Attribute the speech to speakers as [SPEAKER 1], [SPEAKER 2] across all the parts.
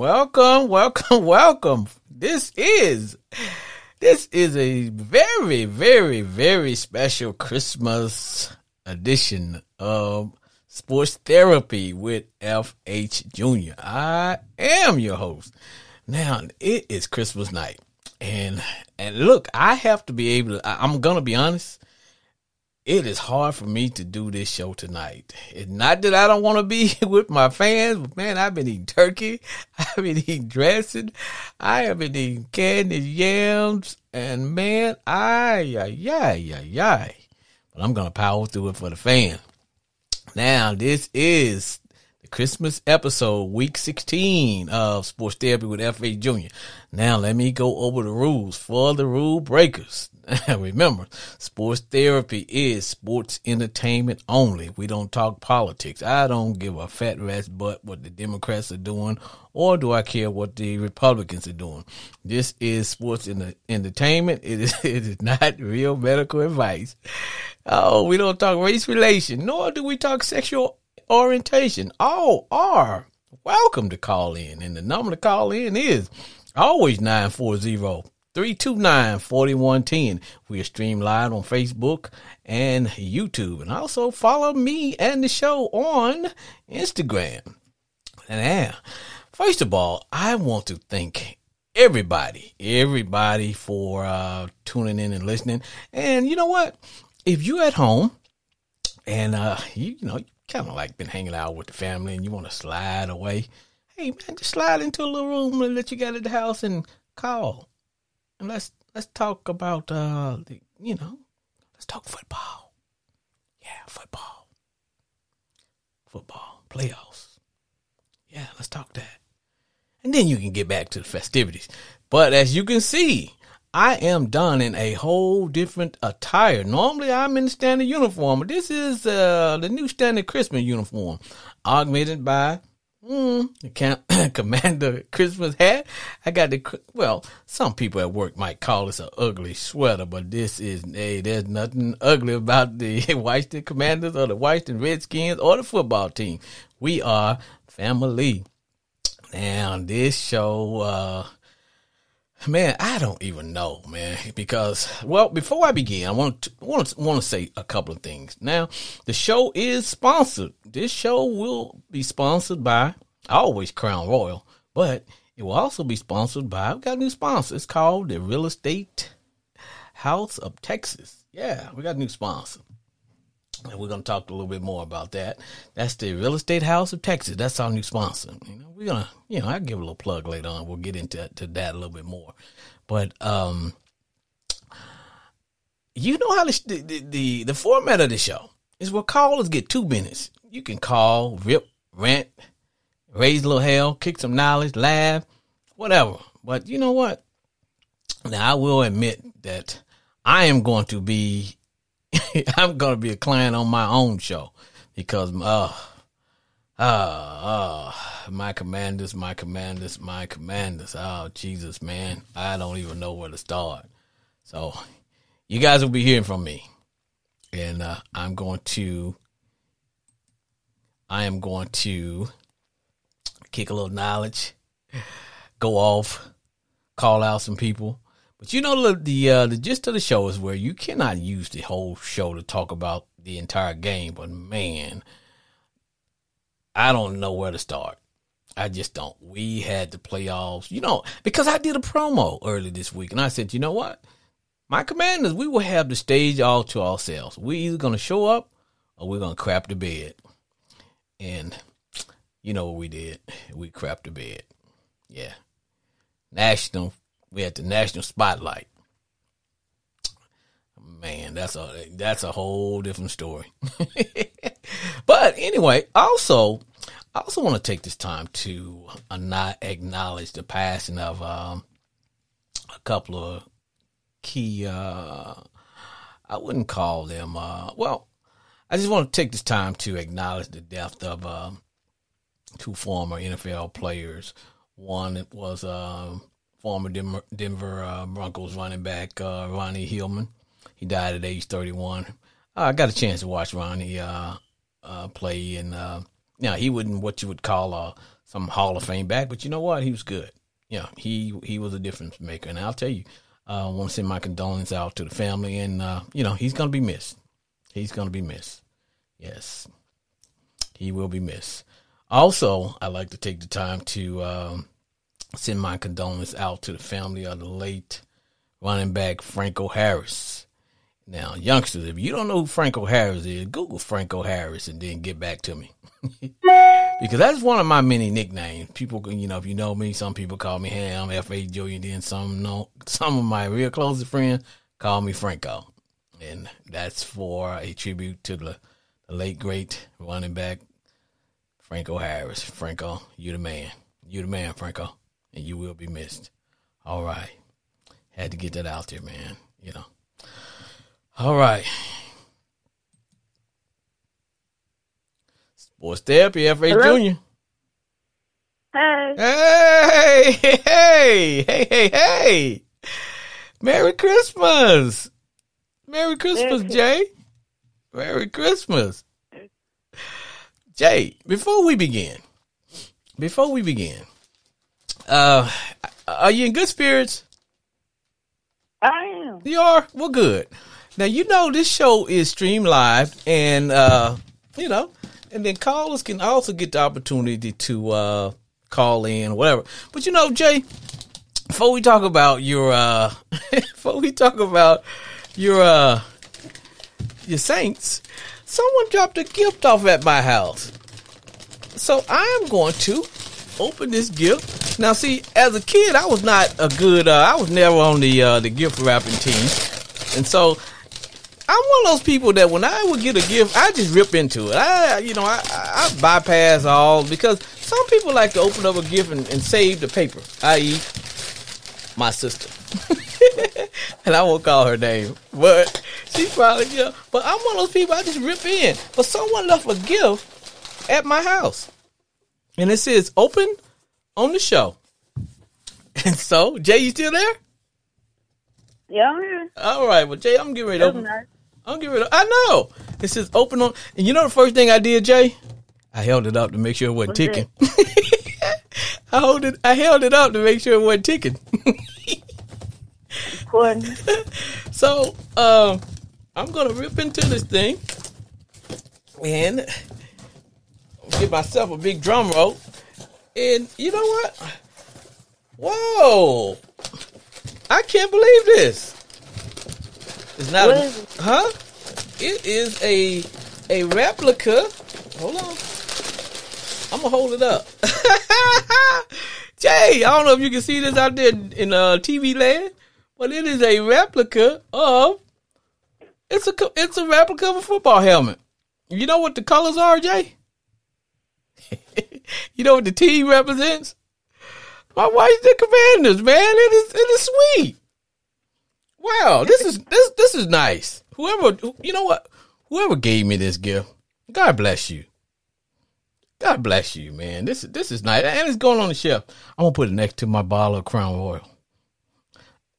[SPEAKER 1] Welcome, welcome, welcome. This is this is a very, very, very special Christmas edition of Sports Therapy with FH Jr. I am your host. Now, it is Christmas night. And and look, I have to be able to I'm going to be honest it is hard for me to do this show tonight. It's not that I don't want to be with my fans, but man, I've been eating turkey. I've been eating dressing. I have been eating candy yams. And man, ay, ay, ay, ay, ay. But I'm going to power through it for the fan. Now, this is the Christmas episode, week 16 of Sports Therapy with FH Jr. Now, let me go over the rules for the rule breakers. Remember, sports therapy is sports entertainment only. We don't talk politics. I don't give a fat rat's butt what the Democrats are doing, or do I care what the Republicans are doing. This is sports in entertainment. It is, it is not real medical advice. Oh, we don't talk race relation, nor do we talk sexual orientation. All are welcome to call in, and the number to call in is always 940 329 4110. We are streamed live on Facebook and YouTube. And also follow me and the show on Instagram. And now, first of all, I want to thank everybody, everybody for uh, tuning in and listening. And you know what? If you're at home and uh, you, you know, you kind of like been hanging out with the family and you want to slide away, hey man, just slide into a little room and let you get at the house and call and let's let's talk about uh the you know let's talk football. Yeah, football. Football playoffs. Yeah, let's talk that. And then you can get back to the festivities. But as you can see, I am done in a whole different attire. Normally I'm in the standard uniform, but this is uh, the new standard Christmas uniform, augmented by Mm, the commander Christmas hat. I got the well. Some people at work might call this an ugly sweater, but this is hey. There's nothing ugly about the Washington Commanders or the Washington Redskins or the football team. We are family. Now this show, uh, man, I don't even know, man, because well, before I begin, I want to want to want to say a couple of things. Now, the show is sponsored this show will be sponsored by always Crown Royal, but it will also be sponsored by we got a new sponsor. It's called the Real Estate House of Texas. Yeah, we got a new sponsor. And we're gonna talk a little bit more about that. That's the Real Estate House of Texas. That's our new sponsor. You know, we're gonna, you know, I'll give a little plug later on. We'll get into to that a little bit more. But um, you know how the the, the, the format of the show is where callers get two minutes you can call, rip, rant, raise a little hell, kick some knowledge, laugh, whatever. But you know what? Now I will admit that I am going to be I'm to be a client on my own show because uh uh uh my commanders, my commanders, my commanders. Oh Jesus, man, I don't even know where to start. So you guys will be hearing from me, and uh, I'm going to I am going to kick a little knowledge, go off, call out some people. But you know the the, uh, the gist of the show is where you cannot use the whole show to talk about the entire game. But man, I don't know where to start. I just don't. We had the playoffs, you know, because I did a promo early this week, and I said, you know what, my commanders, we will have the stage all to ourselves. We're either gonna show up or we're gonna crap the bed. And you know what we did? We crapped the bed. Yeah. National we had the national spotlight. Man, that's a that's a whole different story. but anyway, also I also want to take this time to uh, not acknowledge the passing of um, a couple of key uh, I wouldn't call them uh, well I just want to take this time to acknowledge the death of uh, two former NFL players. One was uh, former Denver, Denver uh, Broncos running back uh, Ronnie Hillman. He died at age 31. I got a chance to watch Ronnie uh, uh, play, and Now he wouldn't what you would call uh, some Hall of Fame back, but you know what? He was good. Yeah, he he was a difference maker, and I'll tell you, uh, I want to send my condolences out to the family, and uh, you know he's gonna be missed. He's gonna be missed. Yes, he will be missed. Also, I'd like to take the time to um, send my condolences out to the family of the late running back Franco Harris. Now, youngsters, if you don't know who Franco Harris is, Google Franco Harris and then get back to me. because that's one of my many nicknames. People, you know, if you know me, some people call me Ham, F A Joey, and then some know some of my real closest friends call me Franco, and that's for a tribute to the, the late great running back Franco Harris. Franco, you the man, you the man, Franco, and you will be missed. All right, had to get that out there, man. You know. All right. Sports Therapy,
[SPEAKER 2] FH?
[SPEAKER 1] Junior.
[SPEAKER 2] Hey.
[SPEAKER 1] Hey, hey, hey, hey, hey. Merry Christmas. Merry Christmas,
[SPEAKER 2] Merry
[SPEAKER 1] Jay. Merry Christmas. Jay, before we begin, before we begin, uh, are you in good spirits?
[SPEAKER 2] I am.
[SPEAKER 1] You are? Well, good. Now, you know, this show is streamed live and, uh, you know, and then callers can also get the opportunity to, uh, call in or whatever. But you know, Jay, before we talk about your, uh, before we talk about your, uh, your Saints, someone dropped a gift off at my house. So I am going to open this gift. Now, see, as a kid, I was not a good. Uh, I was never on the uh, the gift wrapping team, and so I'm one of those people that when I would get a gift, I just rip into it. I, you know, I, I bypass all because some people like to open up a gift and, and save the paper, i.e., my sister. and I won't call her name, but she probably, know, but I'm one of those people I just rip in. But someone left a gift at my house, and it says "open on the show." And so, Jay, you still there?
[SPEAKER 2] Yeah, I'm here.
[SPEAKER 1] All right, well, Jay, I'm getting ready to open.
[SPEAKER 2] nice.
[SPEAKER 1] I'm getting ready. To, I know it says "open on," and you know the first thing I did, Jay, I held it up to make sure it wasn't
[SPEAKER 2] What's
[SPEAKER 1] ticking. I hold it. I held it up to make sure it wasn't ticking. So, um, I'm gonna rip into this thing and give myself a big drum roll. And you know what? Whoa! I can't believe this. It's not, a,
[SPEAKER 2] it?
[SPEAKER 1] huh? It is a a replica. Hold on. I'm gonna hold it up. Jay, I don't know if you can see this out there in uh, TV land, but it is a replica of. It's a it's a replica of a football helmet. You know what the colors are, Jay? you know what the team represents? My wife's the Commanders, man. It is it is sweet. Wow, this is this this is nice. Whoever you know what, whoever gave me this gift, God bless you. God bless you, man. This is this is nice, and it's going on the shelf. I'm gonna put it next to my bottle of Crown Royal.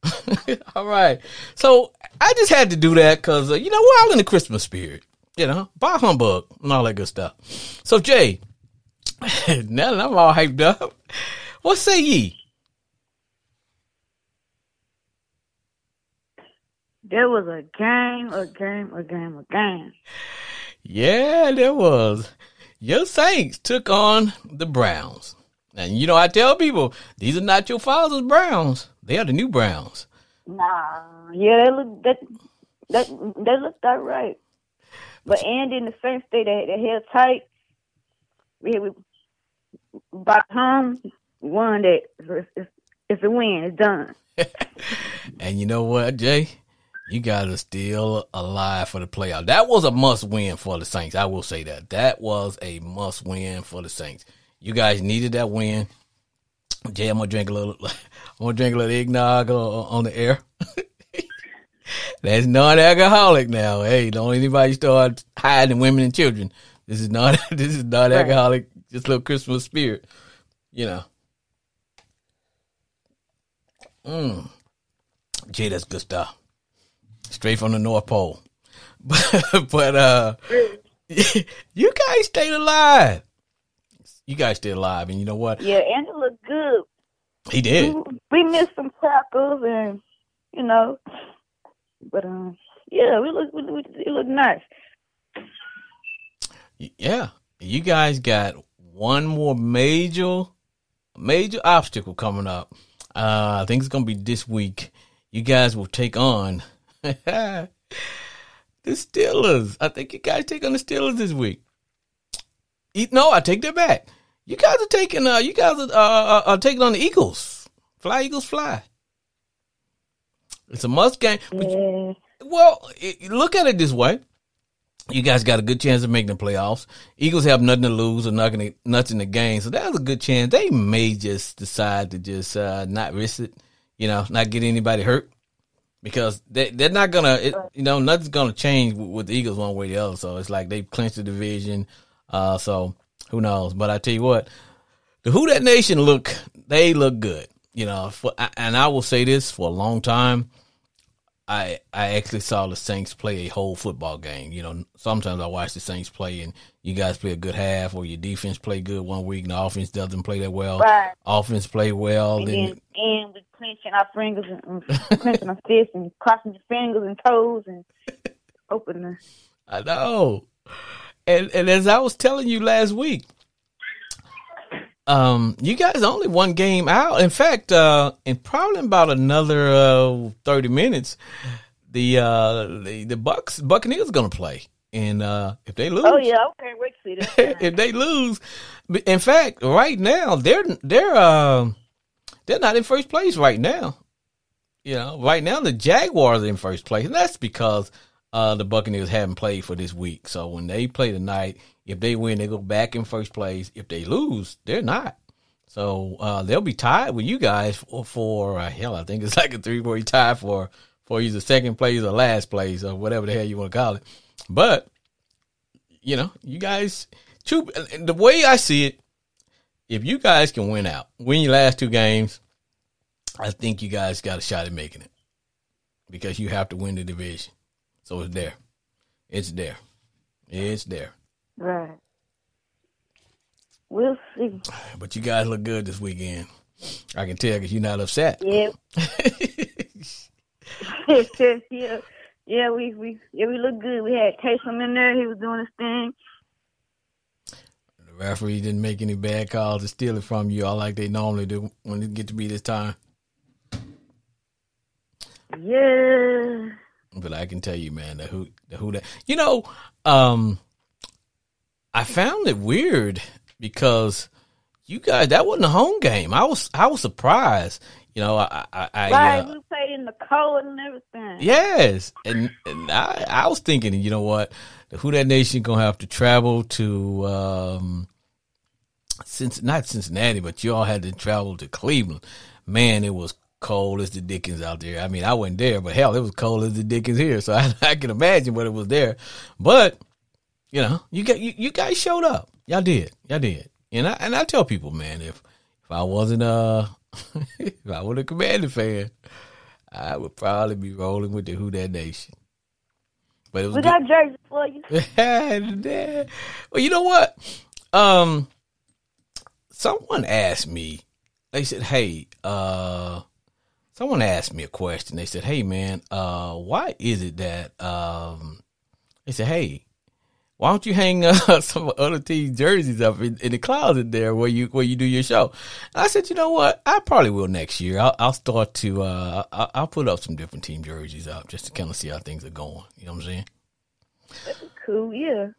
[SPEAKER 1] all right, so I just had to do that because uh, you know we're all in the Christmas spirit, you know, bah humbug and all that good stuff. So Jay, now that I'm all hyped up, what say ye?
[SPEAKER 2] There was a game, a game, a game, a game.
[SPEAKER 1] Yeah, there was. Your Saints took on the Browns. And you know, I tell people, these are not your father's Browns. They are the new Browns.
[SPEAKER 2] Nah, yeah, they look that that they looked all right. But and in the fence, they they, they held tight. We we by home won that. It's, it's, a win. It's done.
[SPEAKER 1] And you know what, Jay? You guys are still alive for the playoff. That was a must win for the Saints. I will say that. That was a must win for the Saints. You guys needed that win. Jay, I'm gonna drink a little. I'm gonna drink a little eggnog on, on the air. That's non-alcoholic now. Hey, don't anybody start hiding women and children. This is not. This is non-alcoholic. Just a little Christmas spirit. You know. Mm. Jay, that's good stuff. Straight from the North Pole. But, but uh, you guys stayed alive. You guys stayed alive, and you know what?
[SPEAKER 2] Yeah, looked good.
[SPEAKER 1] He did.
[SPEAKER 2] We, we missed some tackles, and you know, but um, yeah, we look we, we, it looked nice.
[SPEAKER 1] Yeah, you guys got one more major major obstacle coming up. Uh, I think it's gonna be this week. You guys will take on the Steelers. I think you guys take on the Steelers this week. No, I take that back. You guys are taking. Uh, you guys are, uh, are taking on the Eagles. Fly Eagles, fly. It's a must game.
[SPEAKER 2] Yeah.
[SPEAKER 1] Well, it, look at it this way. You guys got a good chance of making the playoffs. Eagles have nothing to lose or nothing, nothing to gain, so that's a good chance. They may just decide to just uh, not risk it, you know, not get anybody hurt because they they're not gonna, it, you know, nothing's gonna change with, with, the Eagles one way or the other. So it's like they clinched the division. Uh, so who knows? But I tell you what, the Who Dat Nation look, they look good, you know. For, and I will say this for a long time I I actually saw the Saints play a whole football game. You know, sometimes I watch the Saints play and you guys play a good half or your defense play good one week and the offense doesn't play that well.
[SPEAKER 2] Right.
[SPEAKER 1] Offense play well.
[SPEAKER 2] And
[SPEAKER 1] then,
[SPEAKER 2] then and we clenching our fingers and, and clenching our fists and crossing your fingers and toes and opening.
[SPEAKER 1] I know. And and as I was telling you last week, um, you guys only one game out. In fact, uh, in probably about another uh, thirty minutes, the uh, the, the Bucks Buccaneers are gonna play, and uh, if they lose,
[SPEAKER 2] oh yeah, can't wait to see this.
[SPEAKER 1] if they lose, in fact, right now they're they're uh, they're not in first place right now. You know, right now the Jaguars are in first place, and that's because uh, the Buccaneers haven't played for this week. So when they play tonight, if they win, they go back in first place. If they lose, they're not. So uh, they'll be tied with you guys for, for uh, hell. I think it's like a three way tie for for either second place or last place or whatever the hell you want to call it. But you know, you guys, true. The way I see it, if you guys can win out, win your last two games, I think you guys got a shot at making it because you have to win the division. So it's there. It's there. It's there.
[SPEAKER 2] Right. We'll see.
[SPEAKER 1] But you guys look good this weekend. I can tell because you're not upset.
[SPEAKER 2] Yeah. yeah. Yeah, we, we yeah we look good. We had Taysom in there. He was doing his thing.
[SPEAKER 1] The referee didn't make any bad calls to steal it from you, all like they normally do when it get to be this time.
[SPEAKER 2] Yeah.
[SPEAKER 1] But I can tell you, man, the who the who that you know, um I found it weird because you guys that wasn't a home game. I was I was surprised. You know, I I, I
[SPEAKER 2] right,
[SPEAKER 1] uh,
[SPEAKER 2] we played in the cold and everything.
[SPEAKER 1] Yes, and, and I I was thinking, you know what, the Who Dat Nation gonna have to travel to um, since not Cincinnati, but you all had to travel to Cleveland. Man, it was cold as the Dickens out there. I mean, I wasn't there, but hell, it was cold as the Dickens here. So I, I can imagine what it was there. But you know, you got you, you guys showed up. Y'all did. Y'all did. And I and I tell people, man, if if I wasn't uh if I was a Commander fan, I would probably be rolling with the Who Dat Nation. But it was
[SPEAKER 2] we got jerseys for you.
[SPEAKER 1] well, you know what? Um, someone asked me. They said, "Hey, uh." Someone asked me a question. They said, "Hey, man, uh, why is it that um, they said, hey, why don't you hang uh, some other team jerseys up in, in, the closet there where you where you do your show?" And I said, "You know what? I probably will next year. I'll, I'll start to uh, I'll, I'll, put up some different team jerseys up just to kind of see how things are going. You know what I'm saying?"
[SPEAKER 2] Cool, yeah.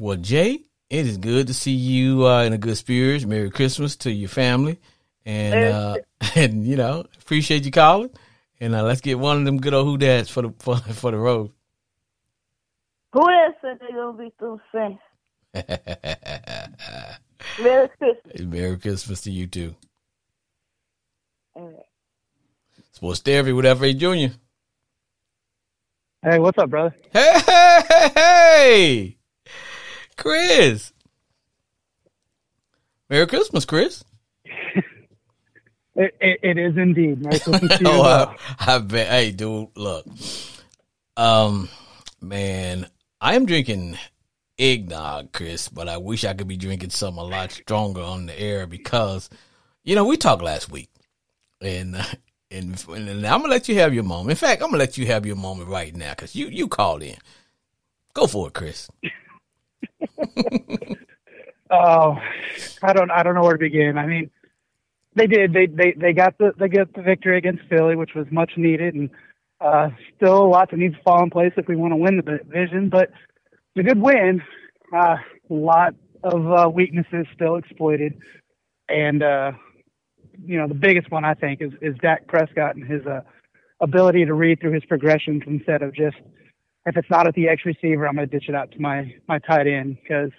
[SPEAKER 1] Well, Jay, it is good to see you uh, in a good spirits. Merry Christmas to your family. And uh, and you know, appreciate you calling. And uh, let's get one of them good old who dads for the for, for the road.
[SPEAKER 2] Who else said they gonna be through safe? Merry Christmas.
[SPEAKER 1] Merry Christmas to you too.
[SPEAKER 2] All right.
[SPEAKER 1] Sports Therapy with FH Jr.
[SPEAKER 3] Hey, what's up, brother?
[SPEAKER 1] Hey, hey, hey, hey, Chris. Merry Christmas, Chris.
[SPEAKER 3] It, it, it is indeed. Christmas to you.
[SPEAKER 1] oh. I, I bet. Hey, dude, look. Um, man, I am drinking eggnog, Chris, but I wish I could be drinking something a lot stronger on the air because, you know, we talked last week, and uh, and, and I'm gonna let you have your moment. In fact, I'm gonna let you have your moment right now because you you called in. Go for it, Chris.
[SPEAKER 3] Oh, I don't I don't know where to begin. I mean, they did they they they got the they got the victory against Philly, which was much needed, and uh, still a lot that needs to fall in place if we want to win the division. But it's a good win. Uh, a lot of uh, weaknesses still exploited, and uh, you know the biggest one I think is is Dak Prescott and his uh, ability to read through his progressions instead of just if it's not at the X receiver, I'm going to ditch it out to my my tight end because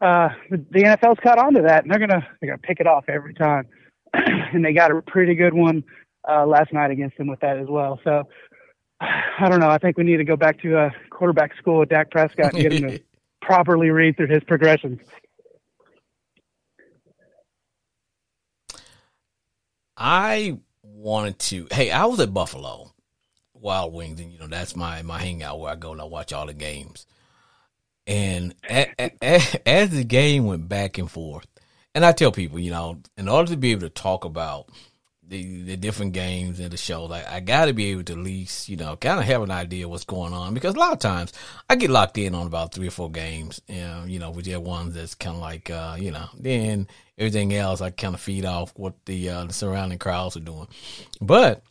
[SPEAKER 3] uh, the, the NFL's caught on to that, and they're gonna they're gonna pick it off every time. and they got a pretty good one uh, last night against them with that as well. So I don't know. I think we need to go back to uh, quarterback school with Dak Prescott and get him to properly read through his progressions.
[SPEAKER 1] I wanted to. Hey, I was at Buffalo Wild Wings, and you know that's my my hangout where I go and I watch all the games. And a, a, a, as the game went back and forth, and I tell people, you know, in order to be able to talk about the the different games and the show, like I got to be able to at least, you know, kind of have an idea what's going on. Because a lot of times I get locked in on about three or four games, you know, you know, with the ones that's kind of like, uh, you know, then everything else I kind of feed off what the, uh, the surrounding crowds are doing, but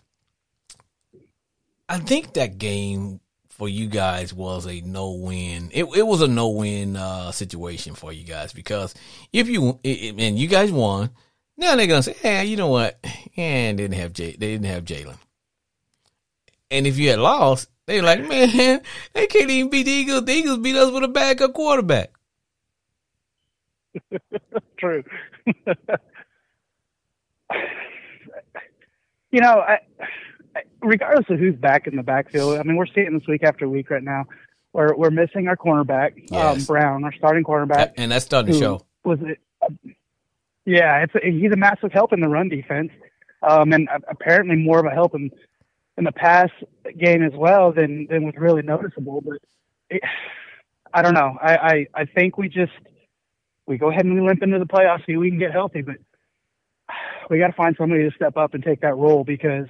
[SPEAKER 1] I think that game for you guys was a no win. It it was a no win uh, situation for you guys because if you it, and you guys won, now they're gonna say, "Yeah, you know what? Yeah, didn't have Jay, they didn't have Jalen." And if you had lost, they're like, "Man, they can't even beat the Eagles. The Eagles beat us with a backup quarterback."
[SPEAKER 3] True. you know, I regardless of who's back in the backfield, I mean, we're seeing this week after week right now. We're we're missing our cornerback, um, yes. um, Brown, our starting cornerback,
[SPEAKER 1] and that's starting to show.
[SPEAKER 3] Was it? Uh, yeah, it's a, he's a massive help in the run defense, um, and apparently more of a help in in the pass game as well than than was really noticeable. But it, I don't know. I, I I think we just we go ahead and we limp into the playoffs, see we can get healthy, but we got to find somebody to step up and take that role because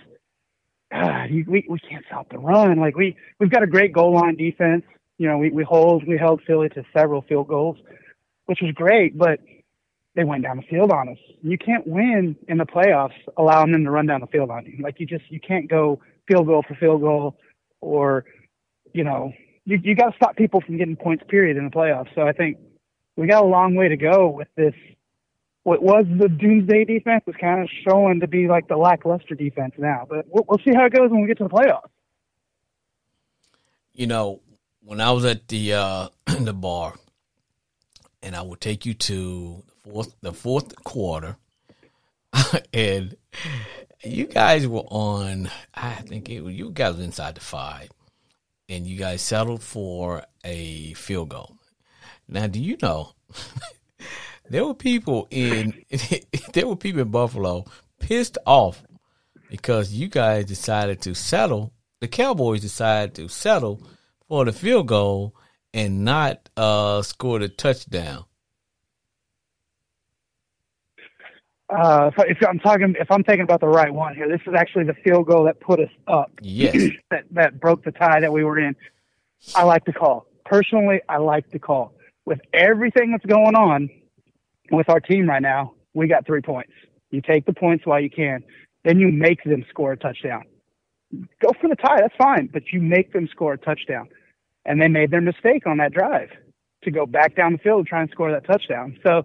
[SPEAKER 3] uh, we we can't stop the run. Like we we've got a great goal line defense. You know, we we hold we held Philly to several field goals, which was great, but they went down the field on us. You can't win in the playoffs allowing them to run down the field on you. Like you just you can't go field goal for field goal, or you know you you got to stop people from getting points period in the playoffs. So I think we got a long way to go with this what was the doomsday defense is kind of showing to be like the lackluster defense now. But we'll, we'll, see how it goes when we get to the playoffs.
[SPEAKER 1] You know, when I was at the uh, the bar, and I would take you to the fourth the fourth quarter, and you guys were on. I think it, you guys were inside the five, and you guys settled for a field goal. Now, do you know? there were people in there were people in Buffalo pissed off because you guys decided to settle. The Cowboys decided to settle for the field goal and not uh, score the touchdown.
[SPEAKER 3] Uh, if, if I'm talking, if I'm thinking about the right one here, this is actually the field goal that put us up.
[SPEAKER 1] Yes,
[SPEAKER 3] that that broke the tie that we were in. I like the call personally. I like the call with everything that's going on with our team right now, we got three points. You take the points while you can, then you make them score a touchdown. Go for the tie, that's fine, but you make them score a touchdown. And they made their mistake on that drive to go back down the field and try and score that touchdown. So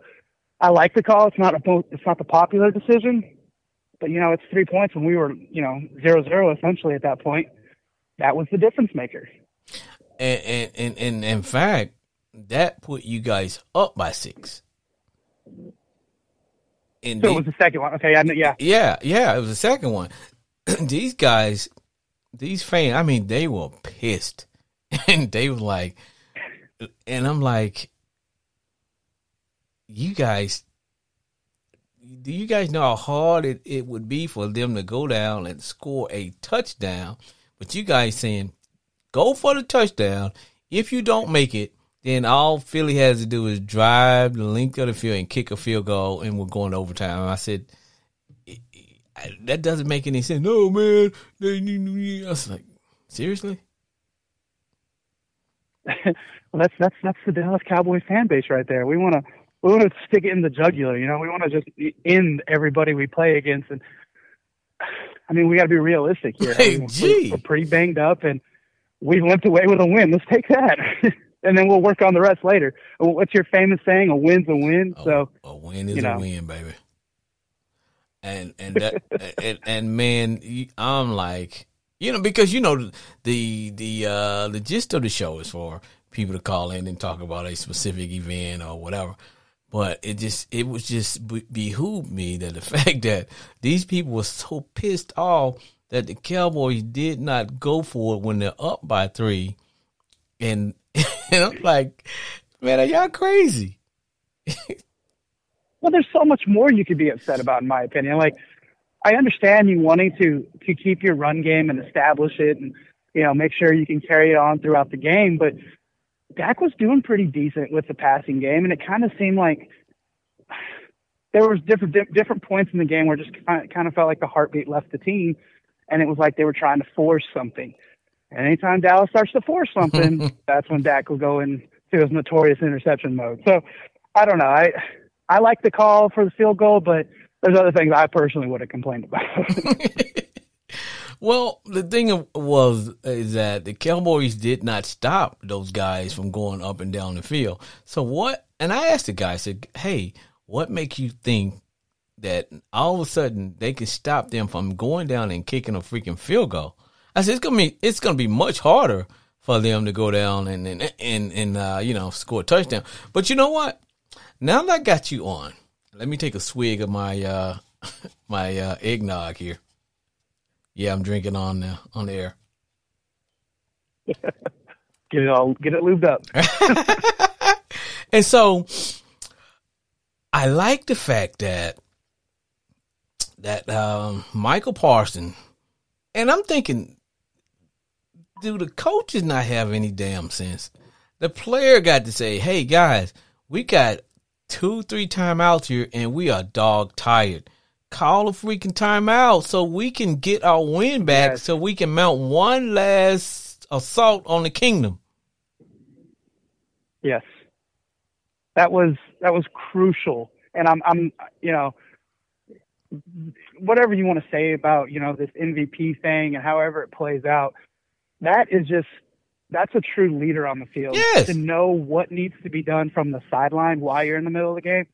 [SPEAKER 3] I like the call. It's not a, it's not the popular decision, but you know it's three points when we were you know zero zero essentially at that point. That was the difference maker.
[SPEAKER 1] And and, and, and in fact, that put you guys up by six.
[SPEAKER 3] And so it was the second one. Okay, I, yeah,
[SPEAKER 1] yeah, yeah. It was the second one. these guys, these fans, I mean, they were pissed, and they were like, and I'm like, you guys, do you guys know how hard it, it would be for them to go down and score a touchdown? But you guys saying, go for the touchdown. If you don't make it, then all Philly has to do is drive the length of the field and kick a field goal, and we're going to overtime. And I said, that doesn't make any sense. No, man. I was like, seriously?
[SPEAKER 3] well, that's that's that's the Dallas Cowboys fan base right there. We want to we want to stick it in the jugular. You know, we want to just end everybody we play against. And I mean, we got to be realistic here.
[SPEAKER 1] Hey,
[SPEAKER 3] I mean,
[SPEAKER 1] gee.
[SPEAKER 3] we're, we're pretty banged up, and we limped away with a win. Let's take that, and then we'll work on the rest later. What's your famous saying? A win's a win.
[SPEAKER 1] A,
[SPEAKER 3] so
[SPEAKER 1] a win is
[SPEAKER 3] you know.
[SPEAKER 1] a win, baby. And and that and, and man, I'm like, you know, because you know the the uh the gist of the show is for people to call in and talk about a specific event or whatever. But it just it was just behooved me that the fact that these people were so pissed off that the Cowboys did not go for it when they're up by three, and, and I'm like, man, are y'all crazy?
[SPEAKER 3] Well, there's so much more you could be upset about, in my opinion. Like, I understand you wanting to to keep your run game and establish it, and you know, make sure you can carry it on throughout the game. But Dak was doing pretty decent with the passing game, and it kind of seemed like there was different di- different points in the game where it just kind of felt like the heartbeat left the team, and it was like they were trying to force something. And anytime Dallas starts to force something, that's when Dak will go into his notorious interception mode. So I don't know. I I like the call for the field goal, but there's other things I personally would have complained about.
[SPEAKER 1] Well, the thing was is that the Cowboys did not stop those guys from going up and down the field. So what? And I asked the guy, I said, "Hey, what makes you think that all of a sudden they can stop them from going down and kicking a freaking field goal?" I said, "It's gonna be it's gonna be much harder for them to go down and and and, and uh, you know score a touchdown." But you know what? Now that I got you on, let me take a swig of my uh, my uh, eggnog here. Yeah, I'm drinking on now on the air.
[SPEAKER 3] get it all, get it lubed up.
[SPEAKER 1] And so I like the fact that that um, Michael Parson, and I'm thinking, do the coaches not have any damn sense? The player got to say, "Hey guys, we got two, three timeouts here, and we are dog tired. Call a freaking timeout so we can get our win back,
[SPEAKER 3] Yes.
[SPEAKER 1] so we can mount one last assault on the kingdom."
[SPEAKER 3] Yes, that was that was crucial, and I'm I'm you know whatever you want to say about you know this MVP thing and however it plays out, that is just that's a true leader on the field.
[SPEAKER 1] Yes.
[SPEAKER 3] To know what needs to be done from the sideline while you're in the middle of the game.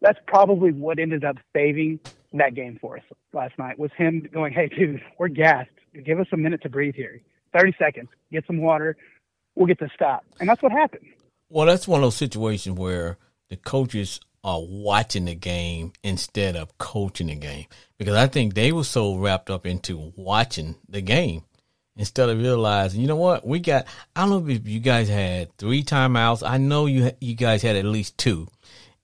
[SPEAKER 3] That's probably what ended up saving that game for us last night was him going, Hey dude, we're gassed. Give us a minute to breathe here. Thirty seconds. Get some water. We'll get to stop. And that's what happened.
[SPEAKER 1] Well, that's one of those situations where the coaches are watching the game instead of coaching the game because I think they were so wrapped up into watching the game instead of realizing, you know what, we got. I don't know if you guys had three timeouts. I know you you guys had at least two,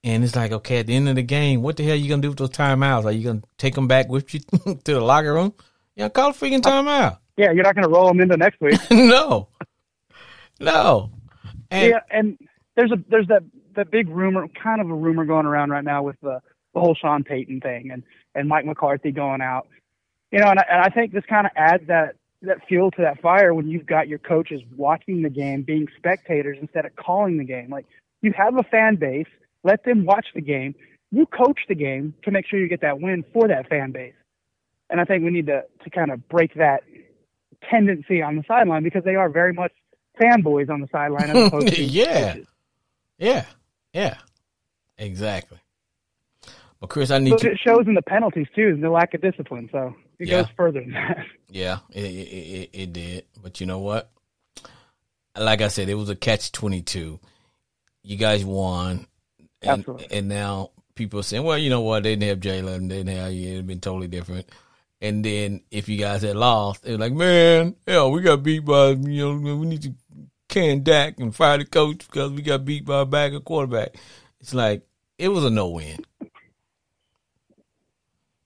[SPEAKER 1] and it's like, okay, at the end of the game, what the hell are you gonna do with those timeouts? Are you gonna take them back with you to the locker room? Yeah, call a freaking timeout.
[SPEAKER 3] Yeah, you're not going to roll them into next week.
[SPEAKER 1] no, no. And,
[SPEAKER 3] yeah, and there's a there's that that big rumor, kind of a rumor going around right now with the the whole Sean Payton thing and and Mike McCarthy going out. You know, and I, and I think this kind of adds that that fuel to that fire when you've got your coaches watching the game, being spectators instead of calling the game. Like you have a fan base, let them watch the game. You coach the game to make sure you get that win for that fan base. And I think we need to to kind of break that tendency on the sideline because they are very much fanboys on the sideline as opposed to
[SPEAKER 1] Yeah.
[SPEAKER 3] coaches.
[SPEAKER 1] Yeah, yeah, exactly. But Chris, I need
[SPEAKER 3] But
[SPEAKER 1] you.
[SPEAKER 3] it shows in the penalties too, the lack of discipline. So it
[SPEAKER 1] Yeah.
[SPEAKER 3] goes further than that.
[SPEAKER 1] Yeah, it, it, it, it did. But you know what? Like I said, it was a catch twenty two. You guys won, and
[SPEAKER 3] Absolutely.
[SPEAKER 1] and now people are saying, well, you know what? They didn't have Jalen. They didn't have you. It'd been totally different. And then if you guys had lost, they're like, man, hell, we got beat by you know we need to can Dak and fire the coach because we got beat by a backup quarterback. It's like it was a no win.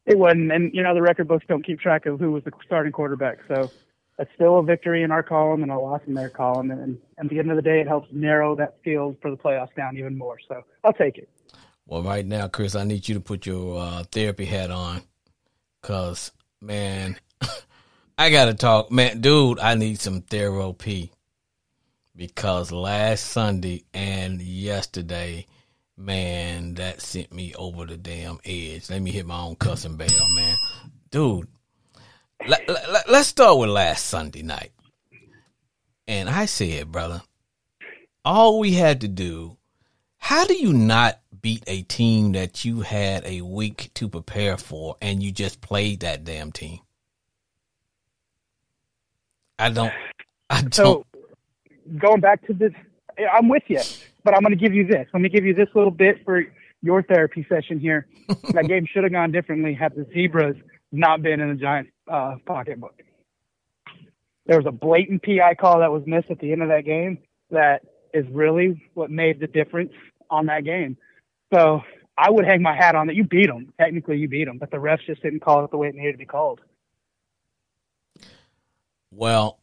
[SPEAKER 3] It wasn't, and you know the record books don't keep track of who was the starting quarterback. So that's still a victory in our column and a loss in their column. And, and at the end of the day, it helps narrow that field for the playoffs down even more. So I'll take it.
[SPEAKER 1] Well, right now, Chris, I need you to put your uh, therapy hat on, cause man, I gotta talk, man, dude. I need some therapy because last Sunday and yesterday, man, that sent me over the damn edge. Let me hit my own cussing bell, man, dude. Let, let, let's start with last Sunday night, and I said, brother, all we had to do. How do you not beat a team that you had a week to prepare for and you just played that damn team? I don't. I don't.
[SPEAKER 3] So going back to this, I'm with you, but I'm going to give you this. Let me give you this little bit for your therapy session here. that game should have gone differently had the Zebras not been in the Giants' uh, pocketbook. There was a blatant PI call that was missed at the end of that game that is really what made the difference on that game. So I would hang my hat on that. You beat them. Technically, you beat them, but the refs just didn't call it the way it needed to be called.
[SPEAKER 1] Well,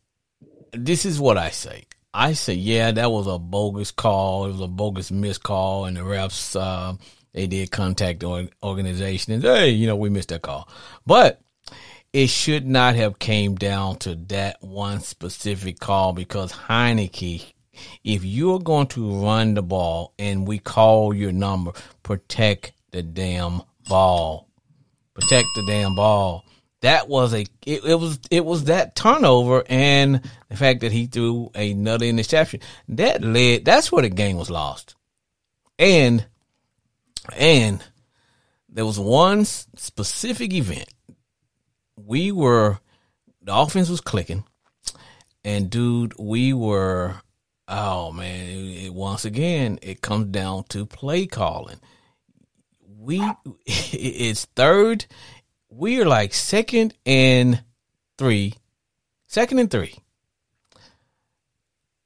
[SPEAKER 1] this is what I say. I say, yeah, that was a bogus call. It was a bogus missed call, and the refs uh, they did contact the organization and hey, you know, we missed that call, but it should not have came down to that one specific call because Heinicke if you're going to run the ball and we call your number, protect the damn ball. Protect the damn ball. That was a it, it was it was that turnover and the fact that he threw another interception that led that's where the game was lost. And and there was one specific event. We were the offense was clicking and dude, we were Oh man, it, it, once again, it comes down to play calling. We it's third. We are like second and three, second and three.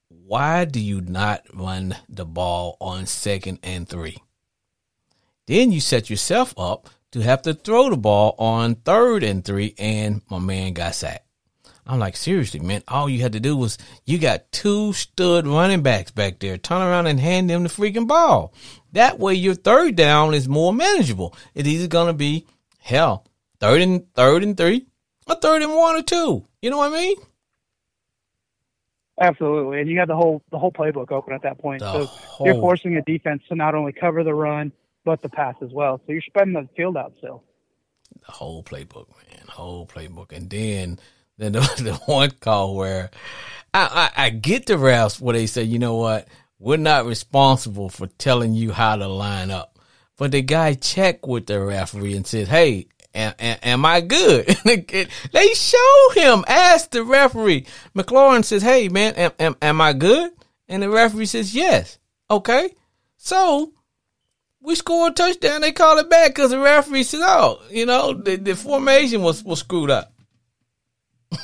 [SPEAKER 1] Why do you not run the ball on second and three? Then you set yourself up to have to throw the ball on third and three, and my man got sacked. I'm like, seriously, man, all you had to do was you got two stud running backs back there. Turn around and hand them the freaking ball. That way your third down is more manageable. It's gonna be hell, third and third and three, or third and one or two. You know what I mean?
[SPEAKER 3] Absolutely. And you got the whole the whole playbook open at that point. The so whole... you're forcing a defense to not only cover the run, but the pass as well. So you're spreading the field out still.
[SPEAKER 1] The whole playbook, man. Whole playbook. And then than the, the one call where I, I, I get the refs where they say, you know what, we're not responsible for telling you how to line up. But the guy checked with the referee and said, hey, am, am, I good? they show him, ask the referee. McLaurin says, hey, man, am, am, am I good? And the referee says, yes. Okay. So we score a touchdown. They call it back because the referee says, oh, you know, the, the formation was, was screwed up.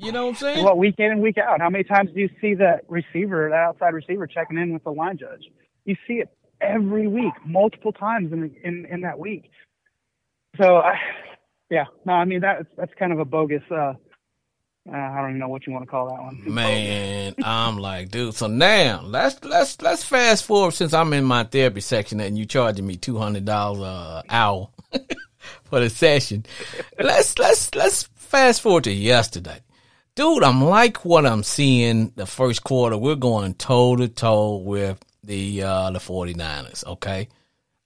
[SPEAKER 1] You know what I'm saying?
[SPEAKER 3] Well, week in and week out. How many times do you see that receiver, that outside receiver, checking in with the line judge? You see it every week, multiple times in in, in that week. So, I, yeah, no, I mean that's that's kind of a bogus. Uh, uh, I don't even know what you want to call that one.
[SPEAKER 1] Man, I'm like, dude. So now let's let's let's fast forward since I'm in my therapy section and you charging me two hundred dollars an hour for the session. Let's let's let's fast forward to yesterday dude, I'm like what I'm seeing the first quarter. We're going toe to toe with the uh the 49ers, okay?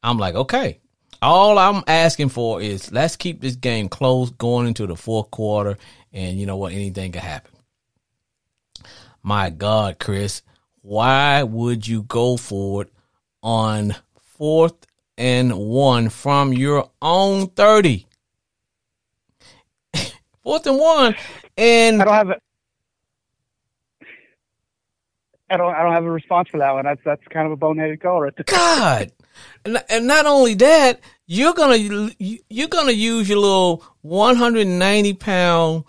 [SPEAKER 1] I'm like, okay. All I'm asking for is let's keep this game close going into the fourth quarter and you know what anything can happen. My god, Chris, why would you go for it on fourth and one from your own 30? fourth and one, and
[SPEAKER 3] I don't have a, I don't I don't have a response for that one. That's that's kind of a boneheaded call right there.
[SPEAKER 1] God, and, and not only that, you're gonna you're gonna use your little 190 pound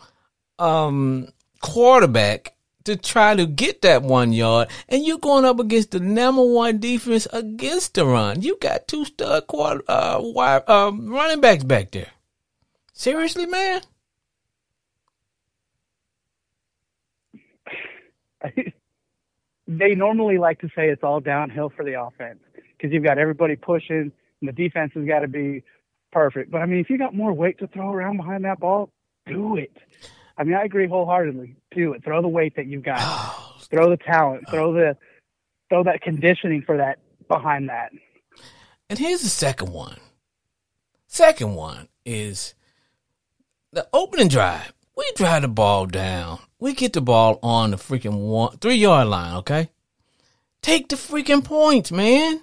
[SPEAKER 1] um quarterback to try to get that one yard, and you're going up against the number one defense against the run. You got two stud quarter uh wide, uh, running backs back there. Seriously, man.
[SPEAKER 3] they normally like to say it's all downhill for the offense because you've got everybody pushing and the defense has got to be perfect. But I mean, if you got more weight to throw around behind that ball, do it. I mean, I agree wholeheartedly. Do it. Throw the weight that you've got. Throw the talent. Throw the throw that conditioning for that behind that.
[SPEAKER 1] and here's the second one. Second one is the opening drive. We drive the ball down. We get the ball on the freaking one three yard line. Okay, take the freaking points, man.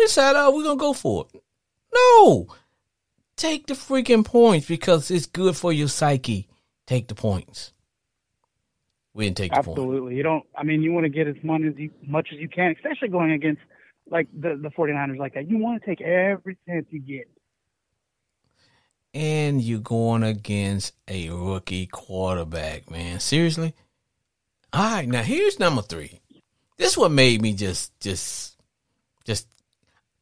[SPEAKER 1] We decide, oh, we're gonna go for it. No, take the freaking points because it's good for your psyche. Take the points. We didn't take the points.
[SPEAKER 3] Absolutely. You don't. I mean, you want to get as much as you, much as you can, especially going against like the the 49ers like that. You want to take every chance you get.
[SPEAKER 1] and you're going against a rookie quarterback, man. Seriously? All right, now here's number three. This what made me just, just, just.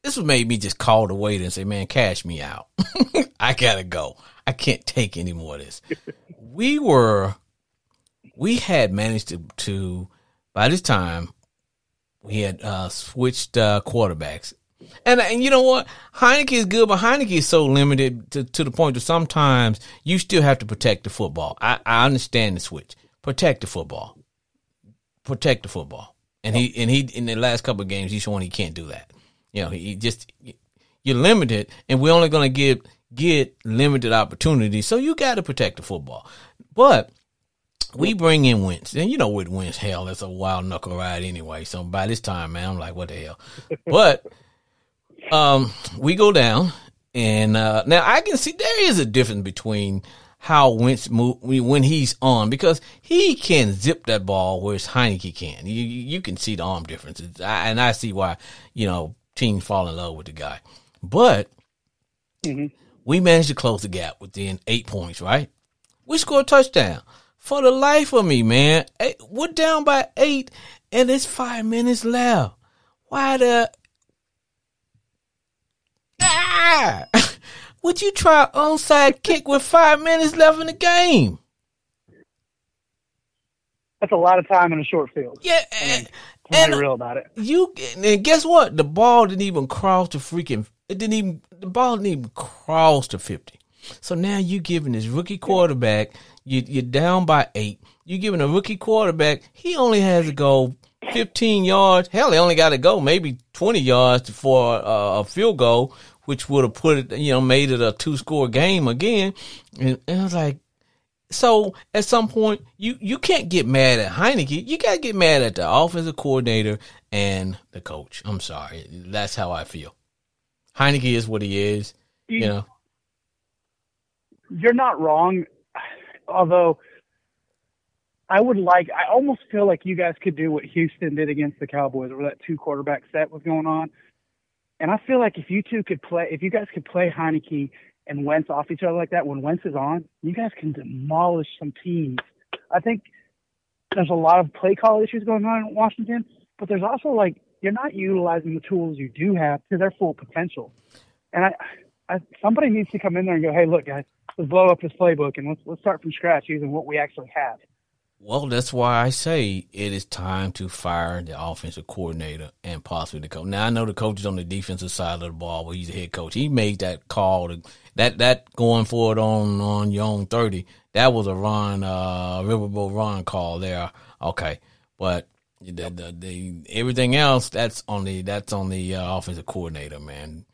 [SPEAKER 1] This what made me just call the waiter and say, "Man, cash me out. I gotta go. I can't take any more of this." we were, we had managed to, to by this time, we had uh, switched uh, quarterbacks. And and you know what? Heinicke is good, but Heinicke is so limited to, to the point that sometimes you still have to protect the football. I, I understand the switch. Protect the football. Protect the football. And he and he in the last couple of games he's shown he can't do that. You know, he just you're limited and we're only gonna get get limited opportunities. So you gotta protect the football. But we bring in Wentz, and you know with Wentz, hell, that's a wild knuckle ride anyway. So by this time, man, I'm like, what the hell? But um, we go down, and uh, now I can see there is a difference between how Wentz move when he's on because he can zip that ball, whereas Heinicke can. You you can see the arm differences, I, and I see why you know teams fall in love with the guy. But
[SPEAKER 3] Mhm.
[SPEAKER 1] we managed to close the gap within eight points. Right? We scored a touchdown. For the life of me, man, eh, we're down by eight, and it's five minutes left. Why the Ah! Would you try an onside kick with five minutes left in the game?
[SPEAKER 3] That's a lot of time in a short field.
[SPEAKER 1] Yeah, and, and
[SPEAKER 3] real about it.
[SPEAKER 1] you and guess what? The ball didn't even cross the freaking. It didn't even. The ball didn't even cross the fifty. So now you giving this rookie quarterback. You you're down by eight. You giving a rookie quarterback. He only has to go fifteen yards. Hell, he only got to go maybe twenty yards for uh, a field goal, which would have put it. You know, made it a two score game again. And, and I was like, so at some point, you you can't get mad at Heinicke. You got to get mad at the offensive coordinator and the coach. I'm sorry, that's how I feel. Heinicke is what he is. You know,
[SPEAKER 3] You're not wrong, although I would like. I almost feel like you guys could do what Houston did against the Cowboys, where that two quarterback set was going on. And I feel like if you two could play, if you guys could play Heinicke and Wentz off each other like that, when Wentz is on, you guys can demolish some teams. I think there's a lot of play call issues going on in Washington, but there's also like you're not utilizing the tools you do have to their full potential. And I, I somebody needs to come in there and go, hey, look, guys, let's blow up this playbook and let's let's start from scratch using what we actually have.
[SPEAKER 1] well, that's why I say it is time to fire the offensive coordinator and possibly the coach. Now I know the coach is on the defensive side of the ball, but he's a head coach. He made that call. To, that that going forward on on your own thirty. That was a Ron uh, Riverboat Ron call there. Okay, but the, the, the everything else that's on the that's on the uh, offensive coordinator, man.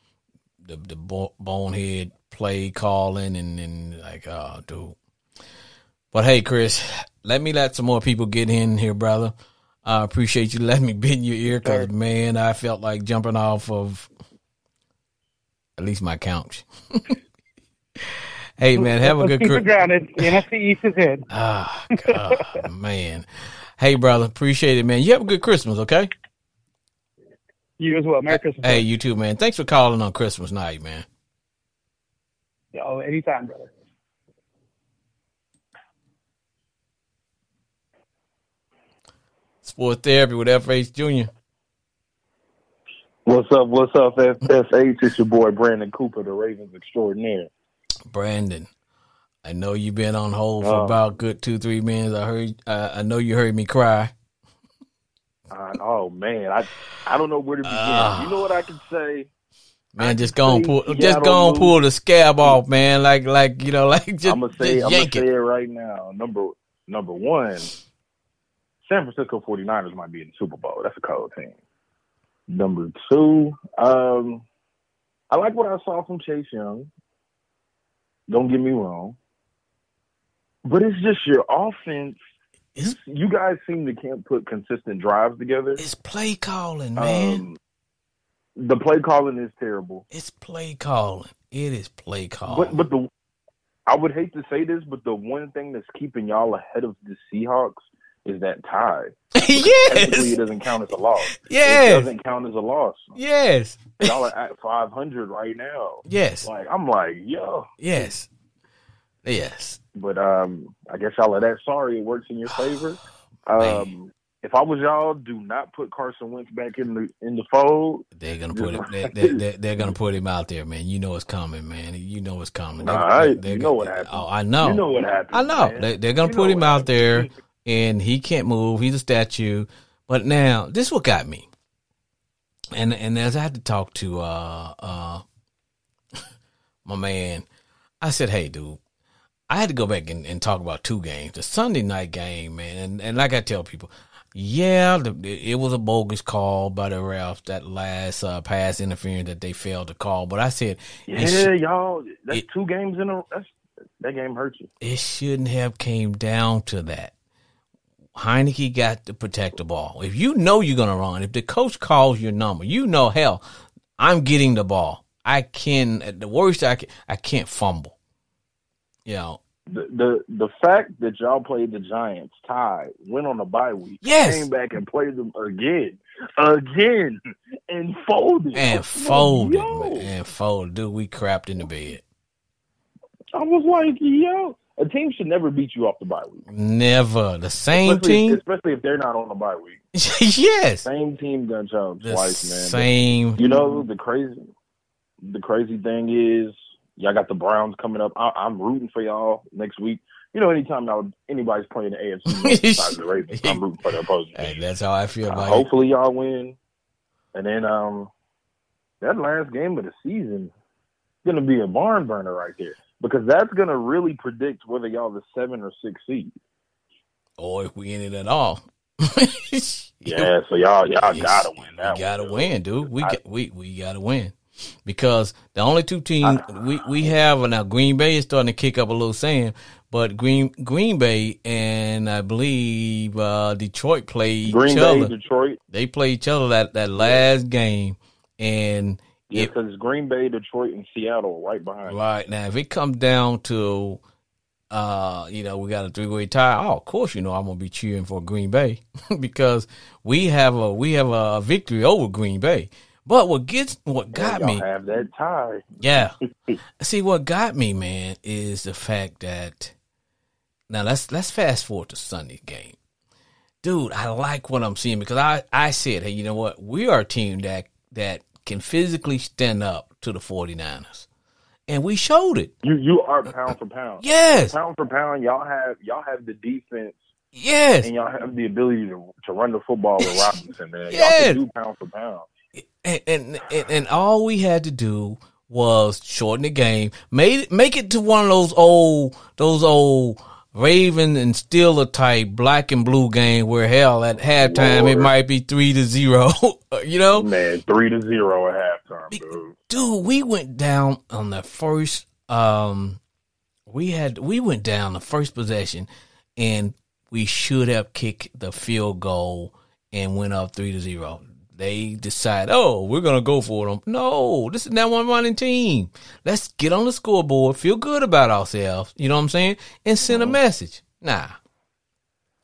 [SPEAKER 1] The the bonehead play calling and and like oh dude. But hey, Chris, let me let some more people get in here, brother. I appreciate you letting me bend your ear because, man, I felt like jumping off of at least my couch. hey, man, have a
[SPEAKER 3] Let's
[SPEAKER 1] good
[SPEAKER 3] keep it grounded. The NFC East is in.
[SPEAKER 1] Ah, God, man. Hey, brother, appreciate it, man. You have a good Christmas, okay?
[SPEAKER 3] You as well. Merry Christmas.
[SPEAKER 1] Hey, you too, man. Thanks for calling on Christmas night, man.
[SPEAKER 3] Oh, anytime, brother.
[SPEAKER 1] Sport therapy with FH Jr.
[SPEAKER 4] What's up? What's up, FH? It's your boy Brandon Cooper, the Ravens extraordinaire.
[SPEAKER 1] Brandon, I know you've been on hold for
[SPEAKER 4] Oh.
[SPEAKER 1] about good two, three minutes. I heard, uh, I know you heard me cry.
[SPEAKER 4] Uh, oh man, I I don't know where to begin.
[SPEAKER 1] Ah.
[SPEAKER 4] you know what I can say?
[SPEAKER 1] Man, just go and pull,
[SPEAKER 4] Seattle
[SPEAKER 1] just go and pull the scab off, man. Like, like you know, like just,
[SPEAKER 4] I'm gonna say I'm gonna say
[SPEAKER 1] it.
[SPEAKER 4] it right now. Number number one, San Francisco 49ers might be in the Super Bowl. That's a cold team. Number two, um, I like what I saw from Chase Young. Don't get me wrong, but it's just your offense.
[SPEAKER 1] It's,
[SPEAKER 4] You guys seem to can't put consistent drives together.
[SPEAKER 1] it's play calling, man.
[SPEAKER 4] Um, the play calling is terrible.
[SPEAKER 1] it's play calling. It is play calling.
[SPEAKER 4] But but the I would hate to say this, but the one thing that's keeping y'all ahead of the Seahawks is that tie. Technically,
[SPEAKER 1] yes,
[SPEAKER 4] it doesn't count as a loss.
[SPEAKER 1] Yes.
[SPEAKER 4] It doesn't count as a loss.
[SPEAKER 1] yes,
[SPEAKER 4] Y'all are at 500 right now.
[SPEAKER 1] yes,
[SPEAKER 4] Like I'm like, yo.
[SPEAKER 1] yes, yes.
[SPEAKER 4] But um, I guess y'all are that sorry. It works in your favor. Um, if I was y'all, do not put Carson Wentz back in the in the fold.
[SPEAKER 1] They're gonna put it. They, they, they, they're gonna put him out there, man. You know it's coming, man. You know it's coming. They-
[SPEAKER 4] Nah, I-
[SPEAKER 1] they- they're
[SPEAKER 4] you know
[SPEAKER 1] gonna-
[SPEAKER 4] what happened.
[SPEAKER 1] Oh, I know.
[SPEAKER 4] You know what happened.
[SPEAKER 1] I know.
[SPEAKER 4] man.
[SPEAKER 1] They, they're gonna
[SPEAKER 4] You
[SPEAKER 1] put him out there,
[SPEAKER 4] happened.
[SPEAKER 1] And he can't move. He's a statue. But now, this what got me. And and as I had to talk to uh uh my man, I said, "Hey, dude." I had to go back and, and talk about two games. The Sunday night game, man, and, and like I tell people, yeah, the, it was a bogus call by the refs that last uh, pass interference that they failed to call. But I said
[SPEAKER 4] Yeah,
[SPEAKER 1] sh-
[SPEAKER 4] y'all. That's
[SPEAKER 1] it-
[SPEAKER 4] two games in a. That game hurt you.
[SPEAKER 1] it shouldn't have came down to that. Heinicke got to protect the ball. If you know you're gonna run, if the coach calls your number, you know, hell, I'm getting the ball. I can. The worst, I can. I can't fumble. You know.
[SPEAKER 4] The, the the fact that y'all played the Giants tied, went on a bye week,
[SPEAKER 1] Yes.
[SPEAKER 4] came back and played them again, again, and folded.
[SPEAKER 1] And folded, man, and folded. Dude, we crapped in the bed.
[SPEAKER 4] I was like, yo, a team should never beat you off the bye week.
[SPEAKER 1] Never the same
[SPEAKER 4] especially,
[SPEAKER 1] team.
[SPEAKER 4] especially if they're not on the bye week.
[SPEAKER 1] yes,
[SPEAKER 4] Same team gun y'all
[SPEAKER 1] the
[SPEAKER 4] twice, man.
[SPEAKER 1] same.
[SPEAKER 4] You know the crazy, the crazy thing is y'all got the Browns coming up. I, I'm rooting for y'all next week. You know, anytime y'all anybody's playing the AFC besides the Ravens, I'm rooting for the opposing
[SPEAKER 1] Hey,
[SPEAKER 4] team.
[SPEAKER 1] that's how I feel
[SPEAKER 4] Uh,
[SPEAKER 1] about it.
[SPEAKER 4] hopefully y'all win, and then um, that last game of the season is gonna be a barn burner right there because that's gonna really predict whether y'all the seven or six seed.
[SPEAKER 1] Or if we in it at all.
[SPEAKER 4] Yeah, so y'all y'all
[SPEAKER 1] Yes,
[SPEAKER 4] gotta win that.
[SPEAKER 1] We gotta
[SPEAKER 4] one,
[SPEAKER 1] win, dude. We
[SPEAKER 4] I-
[SPEAKER 1] got, we we gotta win because the only two teams we we have now Green Bay is starting to kick up a little sand, but Green Green Bay and I believe uh, Detroit play
[SPEAKER 4] Green
[SPEAKER 1] each
[SPEAKER 4] Bay,
[SPEAKER 1] other.
[SPEAKER 4] Detroit.
[SPEAKER 1] They play each other that that last game, and
[SPEAKER 4] Yeah, because Green Bay, Detroit, and Seattle are right behind.
[SPEAKER 1] Right now, if it comes down to, uh, you know, we got a three way tie. Oh, of course, you know I'm gonna be cheering for Green Bay because we have a we have a victory over Green Bay. But what gets what got me,
[SPEAKER 4] have that tie.
[SPEAKER 1] yeah. See, what got me, man, is the fact that now let's let's fast forward to Sunday game, dude. I like what I'm seeing because I I said, hey, you know what? We are a team that that can physically stand up to the 49ers, and we showed it.
[SPEAKER 4] You you are pound for pound.
[SPEAKER 1] Yes,
[SPEAKER 4] Pound for pound, y'all have y'all have the defense
[SPEAKER 1] yes,
[SPEAKER 4] and y'all have the ability to to run the football with Robinson. Man. Y'all
[SPEAKER 1] Yes.
[SPEAKER 4] can do pound for pound.
[SPEAKER 1] and, and and and all we had to do was shorten the game, made make it to one of those old those old Raven and Steeler type black and blue game where hell at halftime it might be three to zero, you know.
[SPEAKER 4] Man, three to zero at halftime, dude.
[SPEAKER 1] Dude, we went down on the first. Um, we had we went down the first possession, and we should have kicked the field goal and went up three to zero. They decide, oh, we're gonna go for them. No, this is not one running team. Let's get on the scoreboard, feel good about ourselves. You know what I'm saying, and send a message. Nah,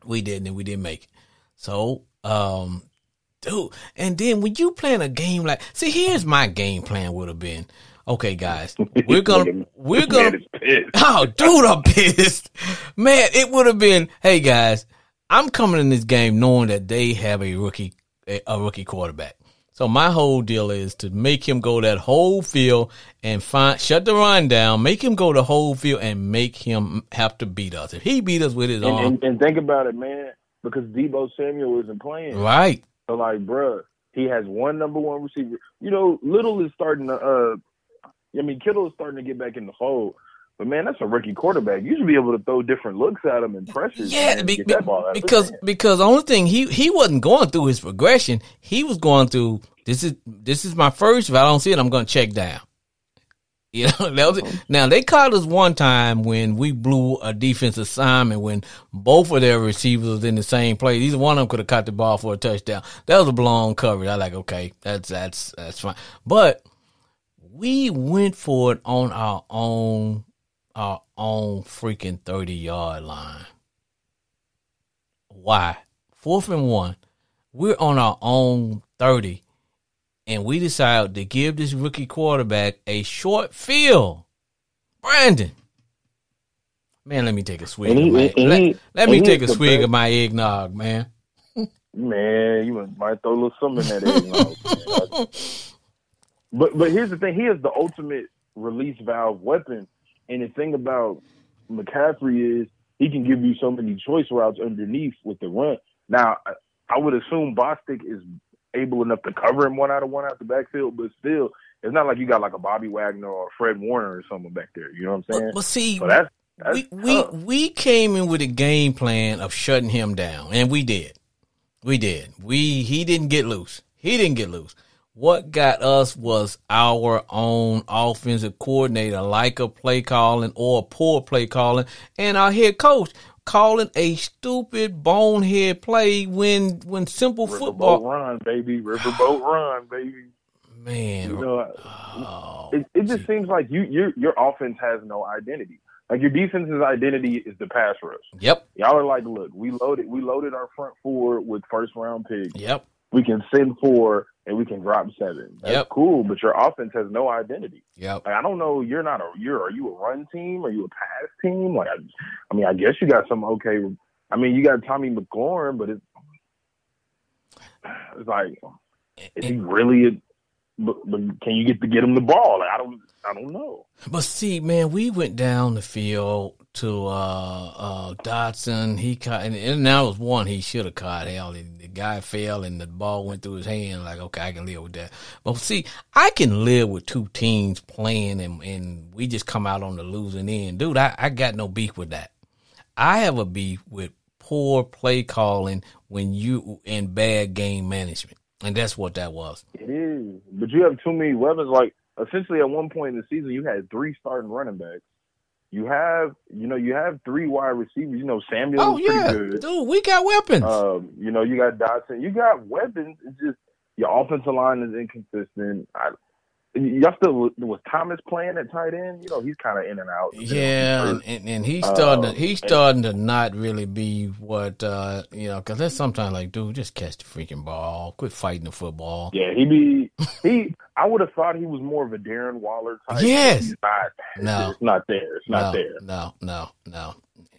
[SPEAKER 1] we didn't, and we didn't make it. So, um, dude, and then when you plan a game like, see, here's my game plan would have been, okay, guys, we're gonna, we're gonna, oh, dude, I'm pissed, man. It would have been, hey guys, I'm coming in this game knowing that they have a rookie, a, a rookie quarterback. So my whole deal is to make him go that whole field and find, shut the run down, make him go the whole field and make him have to beat us. If he beat us with his
[SPEAKER 4] And,
[SPEAKER 1] arm,
[SPEAKER 4] and, and think about it, man, because Deebo Samuel isn't playing.
[SPEAKER 1] right,
[SPEAKER 4] So like, bruh, he has one number one receiver. You know, Little is starting to. uh I mean, Kittle is starting to get back in the fold. But man, that's a rookie quarterback. You should be able to throw different looks at him and pressures.
[SPEAKER 1] Yeah, be, be-
[SPEAKER 4] that ball out
[SPEAKER 1] because because the only thing he he wasn't going through his progression. He was going through this is this is my first. If I don't see it, I'm going to check down. You know, that was, uh-huh. now they caught us one time when we blew a defense assignment when both of their receivers was in the same place. Either one of them could have caught the ball for a touchdown. That was a blown coverage. I like okay, that's that's that's fine. But we went for it on our own our own freaking thirty yard line. Why? Fourth and one. We're on our own 30, and we decide to give this rookie quarterback a short field. Brandon. Man, let me take a swig.
[SPEAKER 4] He-
[SPEAKER 1] of my,
[SPEAKER 4] and
[SPEAKER 1] let,
[SPEAKER 4] he-
[SPEAKER 1] let me take a swig
[SPEAKER 4] best-
[SPEAKER 1] of my eggnog, man.
[SPEAKER 4] Man, you might throw a little something in that eggnog. But but here's the thing: he is the ultimate release valve weapon. And the thing about McCaffrey is he can give you so many choice routes underneath with the run. Now, I, would assume Bostic is able enough to cover him one out of one out the backfield, but still, it's not like you got like a Bobby Wagner or Fred Warner or someone back there. You know what I'm saying?
[SPEAKER 1] but see,
[SPEAKER 4] So that's, that's
[SPEAKER 1] we we we came in with a game plan of shutting him down, and we did. We did. We he didn't get loose. He didn't get loose. What got us was our own offensive coordinator, like a play calling or a poor play calling, and our head coach calling a stupid bonehead play when when simple
[SPEAKER 4] Riverboat
[SPEAKER 1] football.
[SPEAKER 4] run, baby. Riverboat run, baby.
[SPEAKER 1] Man,
[SPEAKER 4] You know,
[SPEAKER 1] oh,
[SPEAKER 4] it, it just seems like you your your offense has no identity. Like your defense's identity is the pass rush.
[SPEAKER 1] yep,
[SPEAKER 4] Y'all are like, look, we loaded we loaded our front four with first round picks.
[SPEAKER 1] yep.
[SPEAKER 4] We can send four and we can drop seven. That's
[SPEAKER 1] Yep.
[SPEAKER 4] cool, but your offense has no identity.
[SPEAKER 1] Yep.
[SPEAKER 4] Like I don't know, you're not a you're are you a run team? Are you a pass team? Like I, I mean, I guess you got some okay. I mean, you got Tommy McLaurin, but it's it's like is he really? A, but, but can you get to get him the ball? Like I don't I don't know.
[SPEAKER 1] But see, man, we went down the field to uh uh Dotson. He caught, and, and that was one he should have caught. Hell, the, the guy fell and the ball went through his hand. Like, okay, I can live with that. But see, I can live with two teams playing and and we just come out on the losing end, dude. I I got no beef with that. I have a beef with poor play calling when you in bad game management, and that's what that was.
[SPEAKER 4] It is, but you have too many weapons. Like essentially, at one point in the season, you had three starting running backs. You have, you know, you have three wide receivers. You know, Samuel
[SPEAKER 1] Oh yeah,
[SPEAKER 4] good.
[SPEAKER 1] dude, we got weapons.
[SPEAKER 4] Um, you know, you got Dotson. You got weapons. It's just your offensive line is inconsistent. I, y'all still was Thomas playing at tight end. You know, he's kind of in and out.
[SPEAKER 1] Yeah, and, and, and he's starting
[SPEAKER 4] Uh,
[SPEAKER 1] to he's starting to not really be what uh you know because that's sometimes like dude just catch the freaking ball, quit fighting the football.
[SPEAKER 4] Yeah, he be he. I would have thought he was more of a Darren Waller type.
[SPEAKER 1] Yes.
[SPEAKER 4] not.
[SPEAKER 1] No.
[SPEAKER 4] it's not there. It's not
[SPEAKER 1] no,
[SPEAKER 4] there.
[SPEAKER 1] no, no, no,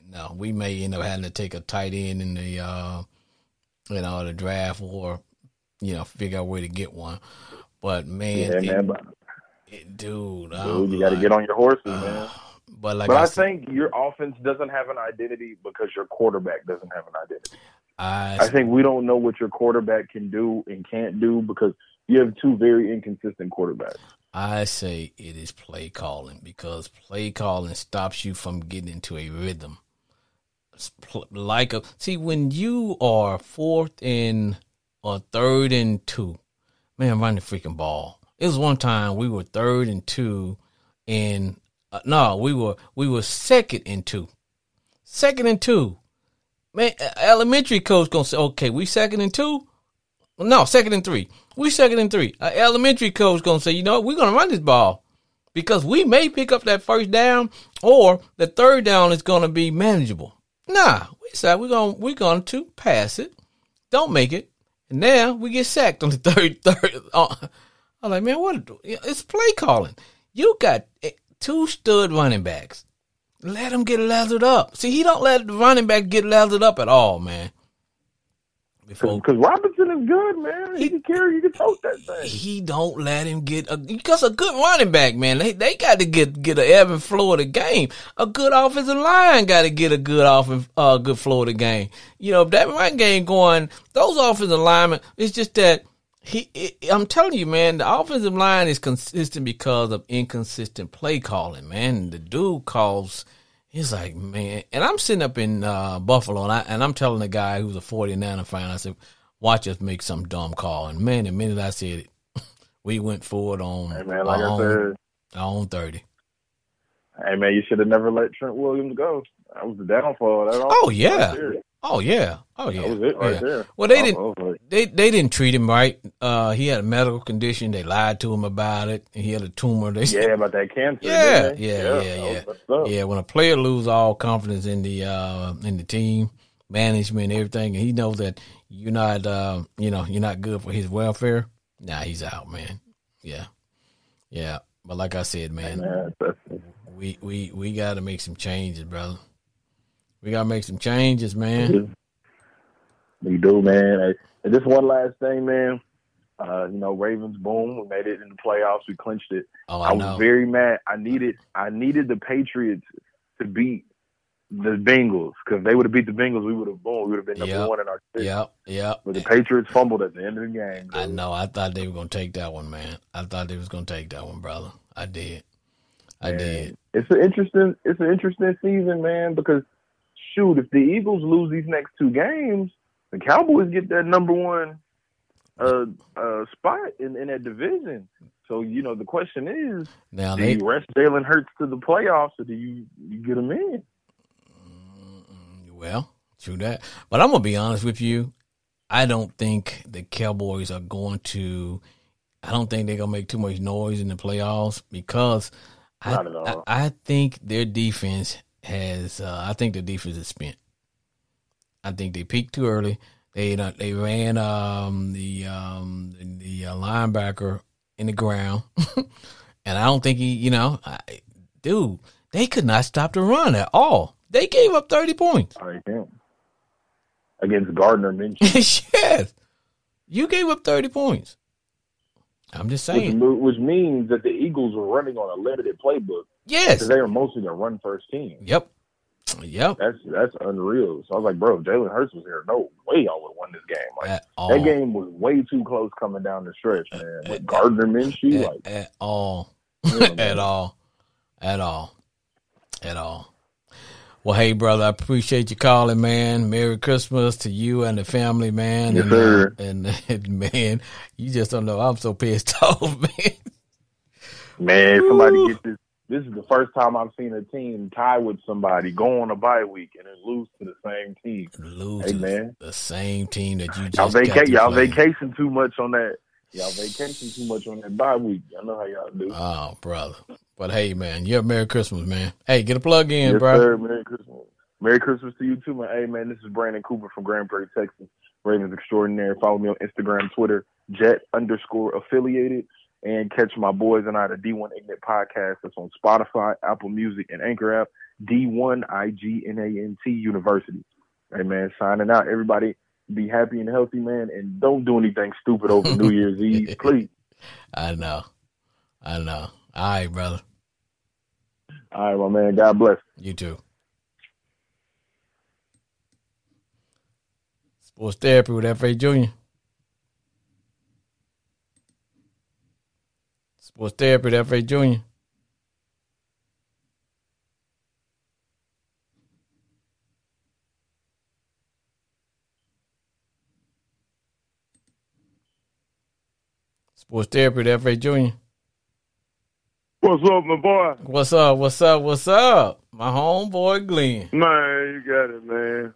[SPEAKER 1] no. We may end up having to take a tight end in the uh you know the draft or you know figure out where to get one. But man,
[SPEAKER 4] Yeah,
[SPEAKER 1] it-
[SPEAKER 4] man. But,
[SPEAKER 1] it- dude,
[SPEAKER 4] dude, you got to get on your horses,
[SPEAKER 1] uh,
[SPEAKER 4] man.
[SPEAKER 1] But like
[SPEAKER 4] but
[SPEAKER 1] I,
[SPEAKER 4] I,
[SPEAKER 1] said,
[SPEAKER 4] think your offense doesn't have an identity because your quarterback doesn't have an identity.
[SPEAKER 1] I,
[SPEAKER 4] I think we don't know what your quarterback can do and can't do because you have two very inconsistent quarterbacks.
[SPEAKER 1] I say it is play calling because play calling stops you from getting into a rhythm. Like a see when you are fourth and or third and two, man, run the freaking ball. It was one time we were third and two, and uh, no, we were we were second and two, second and two. Man, elementary coach gonna say, okay, we second and two. No, second and three. We second and three. Elementary coach gonna say, you know, we're gonna run this ball because we may pick up that first down, or the third down is gonna be manageable. Nah, we said we're gonna we're gonna to pass it, don't make it, and now we get sacked on the third third. Uh, I'm like, man, what? It's play calling. You got eh, two stud running backs. Let them get lathered up. See, he don't let the running back get lathered up at all, man.
[SPEAKER 4] Because Robinson is good, man. He, can carry, he can tote that thing.
[SPEAKER 1] he don't let him get a because a good running back, man. They they got to get get an ebb and flow of the game. A good offensive line got to get a good off uh good flow of the game. You know, if that run game going, those offensive linemen, it's just that he. It, I'm telling you, man, the offensive line is consistent because of inconsistent play calling. Man, the dude calls. He's like, man, and I'm sitting up in uh, Buffalo, and, I, and I'm telling the guy who's a 49er fan, I said, watch us make some dumb call. And man, the minute I said it, we went forward on
[SPEAKER 4] Hey, man, like
[SPEAKER 1] our,
[SPEAKER 4] I
[SPEAKER 1] own, our own 30.
[SPEAKER 4] hey, man, you should have never let Trent Williams go. That was the downfall. That
[SPEAKER 1] Oh, yeah.
[SPEAKER 4] right.
[SPEAKER 1] Oh yeah, oh yeah,
[SPEAKER 4] That was it right
[SPEAKER 1] yeah.
[SPEAKER 4] there.
[SPEAKER 1] Well, they didn't.
[SPEAKER 4] like,
[SPEAKER 1] They they didn't treat him right. Uh, he had a medical condition. They lied to him about it. He had a tumor. They
[SPEAKER 4] yeah, about that cancer.
[SPEAKER 1] Yeah,
[SPEAKER 4] didn't
[SPEAKER 1] yeah, yeah, yeah. Yeah, when a player loses all confidence in the uh, in the team management, everything, and he knows that you're not, uh, you know, you're not good for his welfare. Nah, he's out, man. Yeah, yeah. But like I said, man,
[SPEAKER 4] Man,
[SPEAKER 1] we we we got to make some changes, brother. We got to make some changes, man.
[SPEAKER 4] We do, man. And just one last thing, man. Uh, you know, Ravens, boom, we made it in the playoffs. We clinched it.
[SPEAKER 1] Oh,
[SPEAKER 4] I
[SPEAKER 1] I
[SPEAKER 4] was very mad. I needed, I needed the Patriots to beat the Bengals because they would have beat the Bengals. We would have, boom, we would have been number
[SPEAKER 1] Yep.
[SPEAKER 4] one in our six.
[SPEAKER 1] Yep, yep.
[SPEAKER 4] But the Patriots fumbled at the end of the game.
[SPEAKER 1] I know. I thought they were gonna take that one, man. I thought they was gonna take that one, brother. I did. I
[SPEAKER 4] And
[SPEAKER 1] did.
[SPEAKER 4] It's an interesting, it's an interesting season, man. Because shoot, if the Eagles lose these next two games, the Cowboys get that number one uh, uh, spot in, in that division. So you know, the question is,
[SPEAKER 1] Now
[SPEAKER 4] do
[SPEAKER 1] they
[SPEAKER 4] you rest Jalen Hurts to the playoffs, or do you you get him in?
[SPEAKER 1] well, true that. But I'm gonna be honest with you. I don't think the Cowboys are going to. I don't think they're gonna make too much noise in the playoffs because I
[SPEAKER 4] Not at all.
[SPEAKER 1] I, I think their defense has. Uh, I think the defense is spent. I think they peaked too early. They uh, they ran um, the um, the uh, linebacker in the ground, and I don't think he. You know, I, dude, they could not stop the run at all. They gave up thirty points.
[SPEAKER 4] Against Gardner Minshew,
[SPEAKER 1] yes, you gave up thirty points. I'm just saying.
[SPEAKER 4] mo- which means that the Eagles were running on a limited playbook
[SPEAKER 1] Yes.
[SPEAKER 4] because they were mostly a run first team.
[SPEAKER 1] Yep. Yep.
[SPEAKER 4] That's that's unreal. So I was like, bro, Jalen Hurts was here, no way I would have won this game. Like that game was way too close coming down the stretch, man. With Gardner Minshew,
[SPEAKER 1] at,
[SPEAKER 4] like
[SPEAKER 1] at all. At all. At all. At all. Well, hey, brother, I appreciate you calling, man. Merry Christmas to you and the family, man.
[SPEAKER 4] Yes,
[SPEAKER 1] and,
[SPEAKER 4] sir.
[SPEAKER 1] Uh, and, and, man, you just don't know. I'm so pissed off, man.
[SPEAKER 4] man, somebody
[SPEAKER 1] Woo.
[SPEAKER 4] get this. This is the first time I've seen a team tie with somebody, go on a bye week, and then lose to the same team.
[SPEAKER 1] Lose
[SPEAKER 4] Hey,
[SPEAKER 1] to
[SPEAKER 4] man.
[SPEAKER 1] the same team that you just
[SPEAKER 4] Y'all
[SPEAKER 1] got
[SPEAKER 4] vaca- y'all vacation too much on that. Y'all vacation too much on that bye week. I know how y'all do.
[SPEAKER 1] Oh, brother. But hey, man, you have Merry Christmas, man. Hey, get a plug in,
[SPEAKER 4] yes,
[SPEAKER 1] bro.
[SPEAKER 4] sir. Merry Christmas. Merry Christmas to you too, man. Hey, man, this is Brandon Cooper from Grand Prairie, Texas. Ravens Extraordinary. Follow me on Instagram, Twitter, Jet underscore affiliated, and catch my boys and I the D1 Ignite podcast. That's on Spotify, Apple Music, and Anchor app. D1 I G N A N T University. Hey, man, signing out. Everybody be happy and healthy, man, and don't do anything stupid over New Year's Eve, please.
[SPEAKER 1] I know. I know. All right, brother.
[SPEAKER 4] All right, my man. God bless.
[SPEAKER 1] You too. Sports therapy with FH Jr. With FH Jr. Sports therapy with FH Jr.
[SPEAKER 5] What's up, my boy?
[SPEAKER 1] What's up? What's up? What's up? My homeboy Glenn.
[SPEAKER 5] Man, you got it, man.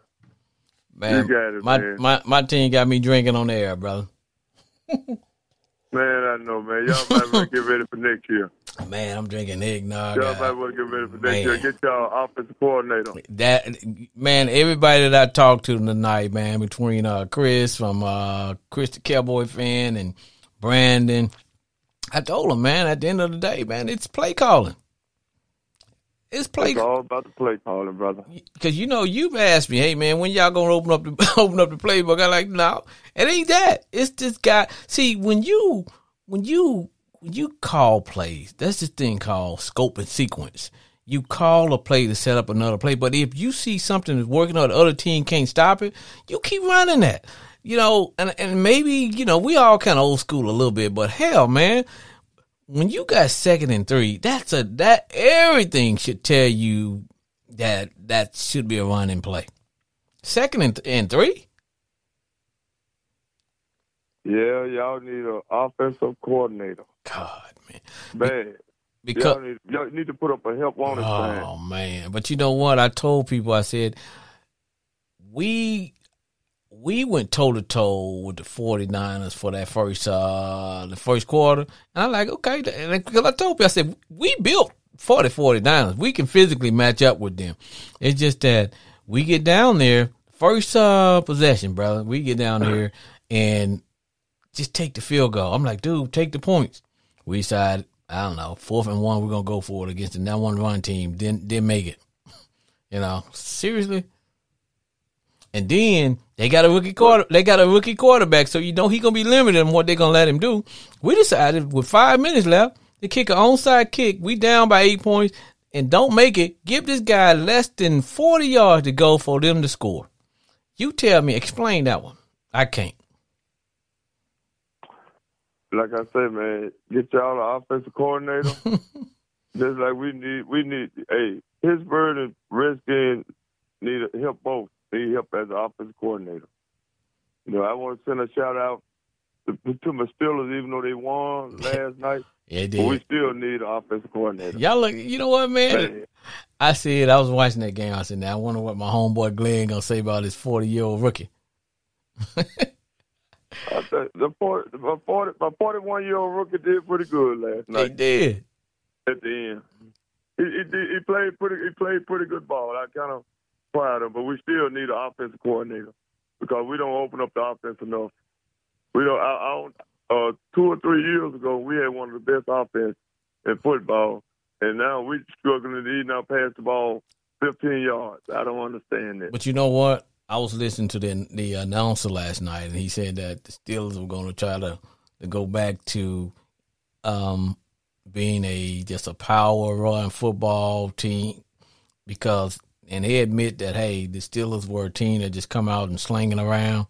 [SPEAKER 1] Man,
[SPEAKER 5] You got it,
[SPEAKER 1] my,
[SPEAKER 5] man.
[SPEAKER 1] my my team got me drinking on the air, brother.
[SPEAKER 5] Man, I know, man. Y'all might want to get ready for next year.
[SPEAKER 1] Man, I'm drinking eggnog.
[SPEAKER 5] Y'all
[SPEAKER 1] uh,
[SPEAKER 5] might want to get ready for next
[SPEAKER 1] man.
[SPEAKER 5] year. Get y'all offensive coordinator.
[SPEAKER 1] that man, everybody that I talked to tonight, man, between uh Chris from uh Chris the Cowboy fan and Brandon, I told him, man, at the end of the day, man, it's play calling. It's play
[SPEAKER 5] It's all about the play calling, brother.
[SPEAKER 1] because you know you've asked me, hey man, when y'all gonna open up the open up the playbook? I like no, it ain't that. It's this guy. See, when you when you when you call plays, that's this thing called scope and sequence. You call a play to set up another play, but if you see something that's working or the other team can't stop it, you keep running that. You know, and and maybe you know we all kind of old school a little bit, but hell, man, when you got second and three, that's a that everything should tell you that that should be a run and play. Second and, and three,
[SPEAKER 5] Yeah, y'all need an offensive coordinator.
[SPEAKER 1] God man,
[SPEAKER 5] Bad.
[SPEAKER 1] because
[SPEAKER 5] y'all, need, y'all need to put up a help on sign.
[SPEAKER 1] oh man, but you know what? I told people, I said we we went toe to toe with the 49ers for that first uh the first quarter, and I'm like, okay, because I told you, I said we built for the 49ers, we can physically match up with them. It's just that we get down there first uh possession, brother. We get down there and just take the field goal. I'm like, dude, take the points. We decided, I don't know, fourth and one, we're gonna go for it against the number one run team. Didn't didn't make it. You know, seriously. And then they got a rookie quarter. They got a rookie quarterback, so you know he gonna be limited in what they gonna let him do. We decided with five minutes left to kick an onside kick. We down by eight points and don't make it. Give this guy less than forty yards to go for them to score. You tell me, explain that one. I can't.
[SPEAKER 5] Like I said, man, get y'all an offensive coordinator. Just like we need, we need. Hey, Pittsburgh and Redskins need help both. Need help as an offensive coordinator. You know, I want to send a shout out to, to my Steelers, even though they won last night.
[SPEAKER 1] Yeah,
[SPEAKER 5] But we still need an offensive coordinator.
[SPEAKER 1] Y'all look. You know what, man?
[SPEAKER 5] Man,
[SPEAKER 1] I said I was watching that game. I said, "Now I wonder what my homeboy Glenn gonna say about this forty year old rookie."
[SPEAKER 5] I think the 40, my forty, my forty-one year old rookie did pretty good last
[SPEAKER 1] They
[SPEAKER 5] night.
[SPEAKER 1] did.
[SPEAKER 5] at the end. He, he, he played pretty. He played pretty good ball. I kind of him, but we still need an offensive coordinator because we don't open up the offense enough. We don't. I, I uh, two or three years ago, we had one of the best offense in football, and now we're struggling to even pass the ball 15 yards. I don't understand that.
[SPEAKER 1] But you know what? I was listening to the the announcer last night, and he said that the Steelers were going to try to to go back to um, being a just a power run football team because, and they admit that hey, the Steelers were a team that just come out and slinging around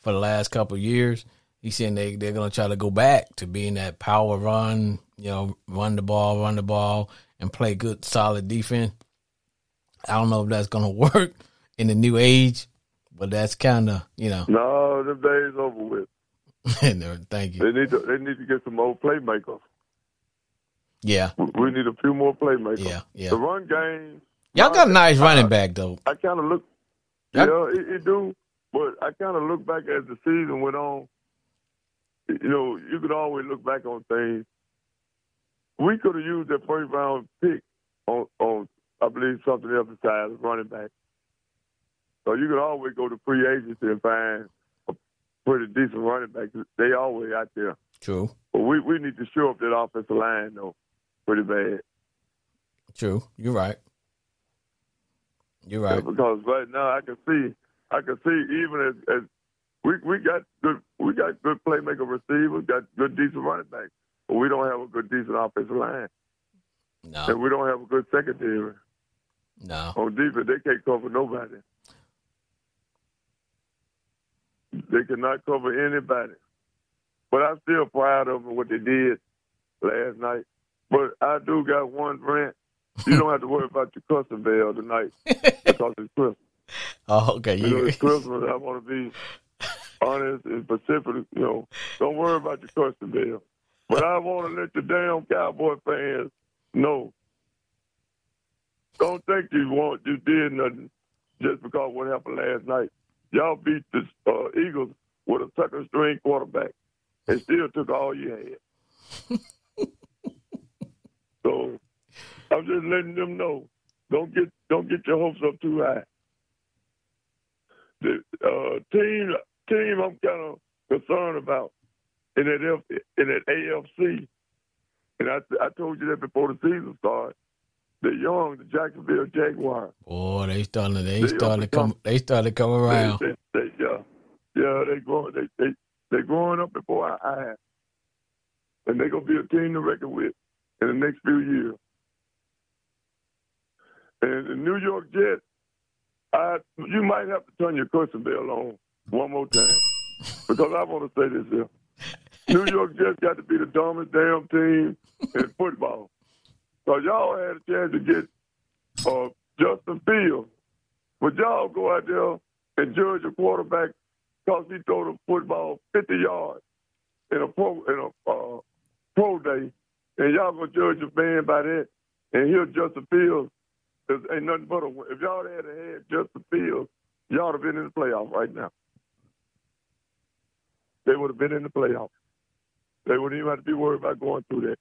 [SPEAKER 1] for the last couple of years. He said they they're going to try to go back to being that power run, you know, run the ball, run the ball, and play good solid defense. I don't know if that's going to work in the new age, but that's kind of you know.
[SPEAKER 5] No, them days over with.
[SPEAKER 1] thank you.
[SPEAKER 5] They need to. They need to get some more playmakers.
[SPEAKER 1] Yeah,
[SPEAKER 5] We need a few more playmakers.
[SPEAKER 1] yeah, yeah.
[SPEAKER 5] The run game.
[SPEAKER 1] Y'all got a uh, nice uh, running back though.
[SPEAKER 5] I kind of look,
[SPEAKER 1] Yep.
[SPEAKER 5] yeah, it, it do. But I kind of look back as the season went on. You know, you could always look back on things. We could have used that first round pick on, on I believe, something else besides running back. So you could always go to free agency and find a pretty decent running back. They always out there.
[SPEAKER 1] True,
[SPEAKER 5] But we, we need to show up that offensive line, though, pretty bad.
[SPEAKER 1] true. You're right. You're right.
[SPEAKER 5] because right now I can see, I can see even as, as we we got good, we got good playmaker receivers, got good decent running backs, but we don't have a good decent offensive line, and we don't have a good secondary
[SPEAKER 1] no.
[SPEAKER 5] on defense. They can't cover nobody. They cannot cover anybody. But I'm still proud of them what they did last night. But I do got one rant. You don't have to worry about your custom bell tonight because it's Christmas.
[SPEAKER 1] Oh, okay.
[SPEAKER 5] You know, it's Christmas. I want to be honest and specific. You know, don't worry about your custom bill. But I want to let the damn Cowboy fans know. Don't think you want you did nothing just because what happened last night. Y'all beat the uh, Eagles with a second string quarterback and still took all you had. so I'm just letting them know. Don't get don't get your hopes up too high the uh, team team I'm kind of concerned about in that F, in that AFC, and I I told you that before the season started. the young, the Jacksonville Jaguars.
[SPEAKER 1] Boy, they starting. They,
[SPEAKER 5] They
[SPEAKER 1] started to
[SPEAKER 5] overcome-
[SPEAKER 1] come. They started to come around.
[SPEAKER 5] They, they, they, yeah, yeah, they growing, they they they growing up before our eyes, and they're gonna be a team to reckon with in the next few years. And the New York Jets, I you might have to turn your cursing bell on one more time because I want to say this here. New York Jets got to be the dumbest damn team in football. So y'all had a chance to get uh, Justin Fields, but y'all go out there and judge a quarterback because he throw the football 50 yards in a pro in a uh, pro day, and y'all gonna judge a man by that. And here Justin Fields is ain't nothing but a. win. If y'all had had just Justin Fields, y'all would have been in the playoffs right now. They would have been in the playoffs. They wouldn't even have to be worried about going through that.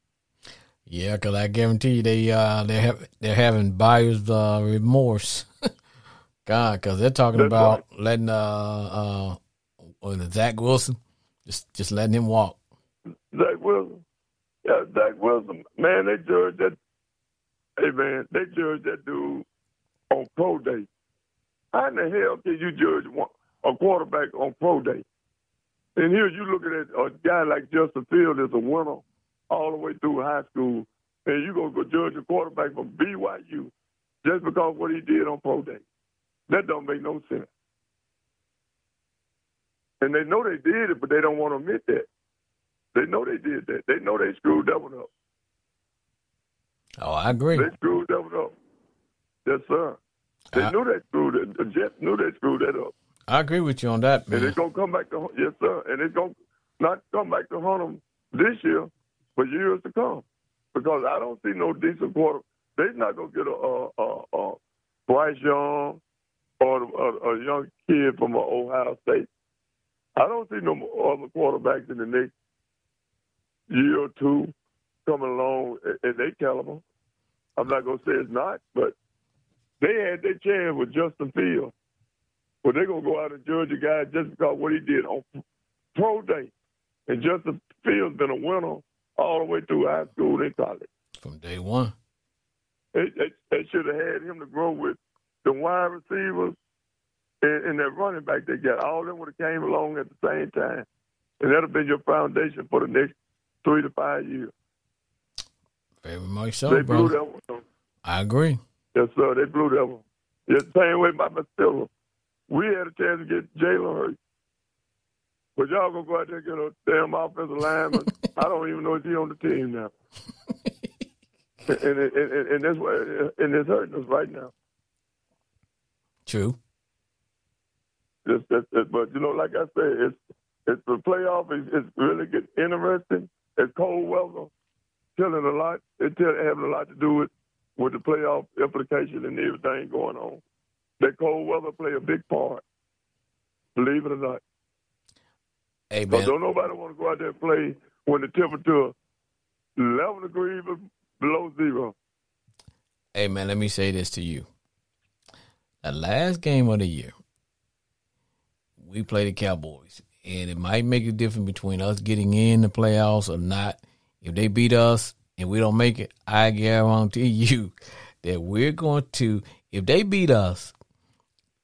[SPEAKER 1] Yeah, because I guarantee you they uh they have they're having buyer's uh, remorse. God, because they're talking
[SPEAKER 5] That's
[SPEAKER 1] about letting uh uh what is it, Zach Wilson just just letting him walk.
[SPEAKER 5] Zach Wilson. Yeah, Zach Wilson. Man, they judge that. Hey, man, they judge that dude on pro day. How in the hell can you judge one, a quarterback on pro day? And here you looking at a guy like Justin Field as a winner all the way through high school, and you gonna go judge a quarterback from BYU just because what he did on pro day. That don't make no sense. And they know they did it, but they don't want to admit that. They know they did that. They know they screwed that one up.
[SPEAKER 1] Oh, I agree.
[SPEAKER 5] They screwed that one up. Yes, sir. They
[SPEAKER 1] I-
[SPEAKER 5] knew they screwed it. The Jets knew they screwed that up.
[SPEAKER 1] I agree with you on that,
[SPEAKER 5] And
[SPEAKER 1] man.
[SPEAKER 5] it's gonna come back to yes, sir. And it's gonna not come back to haunt them this year, but years to come. Because I don't see no decent quarter. They're not gonna get a a, a, a Bryce Young or a, a young kid from Ohio State. I don't see no other quarterbacks in the next year or two coming along at, their caliber. I'm not gonna say it's not, but they had their chance with Justin Fields. But they're gonna go out and judge a guy just because what he did on pro day. And Justin Fields been a winner all the way through high school and college.
[SPEAKER 1] From day one.
[SPEAKER 5] They, they, they should have had him to grow with the wide receivers and, and that running back they got. All of them would have came along at the same time. And that'll been your foundation for the next three to five years.
[SPEAKER 1] Very much so,
[SPEAKER 5] they blew that one.
[SPEAKER 1] I agree.
[SPEAKER 5] Yes, sir. They blew that one. Yeah, same way by Steelers. We had a chance to get Jalen Hurts. But y'all gonna go out there and get a damn offensive lineman. I don't even know if he's on the team now. and, and, and, and that's why and it's hurting us right now.
[SPEAKER 1] True.
[SPEAKER 5] Just, that, that, but you know, like I said, it's it's the playoff is it's really get interesting. It's cold weather, killing a lot. It's tell, having a lot to do with with the playoff implication and everything going on. That cold weather play a big part. Believe it or not.
[SPEAKER 1] Hey
[SPEAKER 5] But
[SPEAKER 1] man.
[SPEAKER 5] don't nobody want to go out there and play when the temperature 11 degrees below zero.
[SPEAKER 1] Hey man, let me say this to you. The last game of the year, we play the Cowboys, and it might make a difference between us getting in the playoffs or not. If they beat us and we don't make it, I guarantee you that we're going to. If they beat us,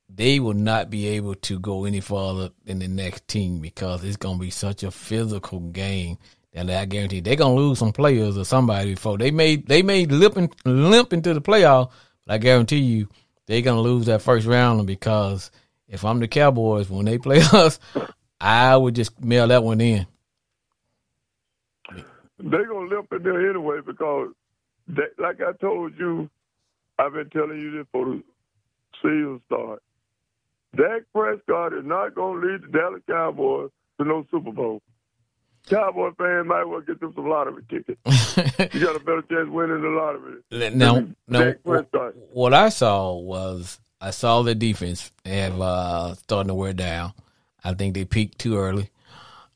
[SPEAKER 1] they will not be able to go any farther than the next team because it's going to be such a physical game that I guarantee they're going to lose some players or somebody before they may they may limp in, limp into the playoff. But I guarantee you they're going to lose that first round because if I'm the Cowboys when they play us, I would just mail that one in.
[SPEAKER 5] They're going to limp in there anyway because, they, like I told you, I've been telling you this for the season start. Dak Prescott is not going to lead the Dallas Cowboys to no Super Bowl. Cowboy fans might well get them some lottery tickets. You got a better chance winning the lottery.
[SPEAKER 1] now, now what I saw was I saw the defense have uh, starting to wear down. I think they peaked too early,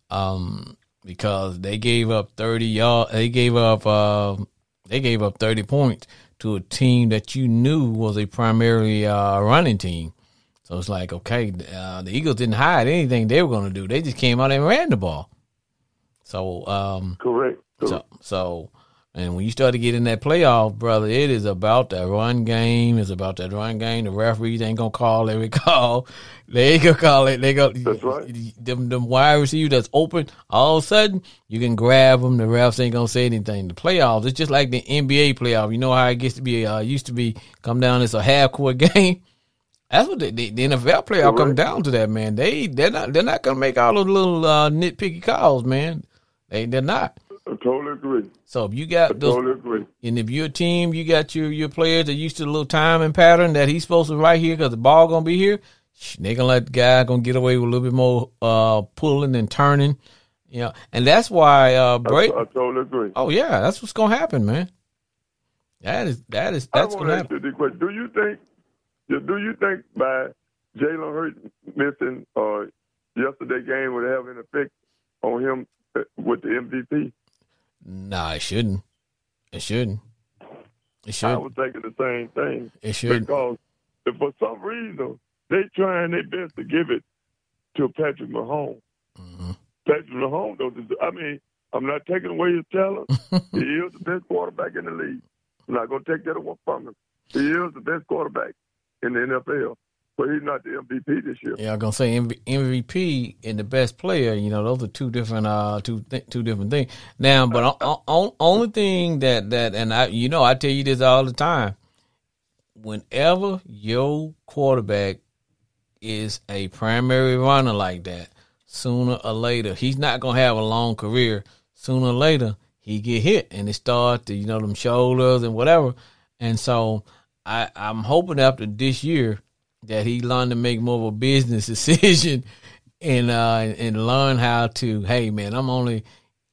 [SPEAKER 1] um, because they gave up thirty yard. They gave up. Uh, they gave up thirty points to a team that you knew was a primarily uh, running team. So it's like, okay, uh, the Eagles didn't hide anything they were going to do. They just came out and ran the ball. So, um,
[SPEAKER 5] Correct. Correct.
[SPEAKER 1] so, so And when you start to get in that playoff, brother, it is about that run game. It's about that run game. The referees ain't gonna call every call. They ain't gonna call it. They go
[SPEAKER 5] That's right.
[SPEAKER 1] them them wide receiver that's open. All of a sudden, you can grab them. The refs ain't gonna say anything. The playoffs, it's just like the NBA playoff. You know how it gets to be. Uh, used to be come down. It's a half court game. That's what the, the, the NFL playoff come
[SPEAKER 5] Correct.
[SPEAKER 1] down to. That man, they they're not they're not gonna make all those little uh, nitpicky calls, man. They they're not.
[SPEAKER 5] I totally agree.
[SPEAKER 1] So if you
[SPEAKER 5] I
[SPEAKER 1] got those
[SPEAKER 5] totally agree.
[SPEAKER 1] and if you're a team, you got your your players that used to the little timing pattern that he's supposed to right here because the ball gonna be here. They gonna let the guy gonna get away with a little bit more uh pulling and turning, you know, and that's why uh
[SPEAKER 5] I,
[SPEAKER 1] Brady.
[SPEAKER 5] I totally agree.
[SPEAKER 1] Oh yeah, that's what's gonna happen, man. That is that is that's
[SPEAKER 5] I
[SPEAKER 1] gonna happen.
[SPEAKER 5] you this question. Do you think, do you think by Jalen Hurts missing uh, yesterday game would have an effect on him uh, with the MVP?
[SPEAKER 1] Nah, it shouldn't. It shouldn't. It should.
[SPEAKER 5] I
[SPEAKER 1] should.
[SPEAKER 5] was thinking the same thing
[SPEAKER 1] It shouldn't.
[SPEAKER 5] because if for some reason they trying their best to give it to Patrick Mahomes.
[SPEAKER 1] hmm
[SPEAKER 5] Patrick Mahomes, though, I mean, I'm not taking away his talent. he is the best quarterback in the league. I'm not going to take that away from him. He is the best quarterback in the NFL, but he's not the MVP this year.
[SPEAKER 1] Yeah, I'm gonna say MVP and the best player. You know, those are two different, uh, two th- two different things. Now, but on, on, only thing that that, and I, you know, I tell you this all the time. Whenever your quarterback is a primary runner like that, sooner or later, he's not gonna have a long career. Sooner or later, he get hit, and it start to you know them shoulders and whatever. And so, I I'm hoping after this year that he learned to make more of a business decision and uh and learn how to hey man i'm only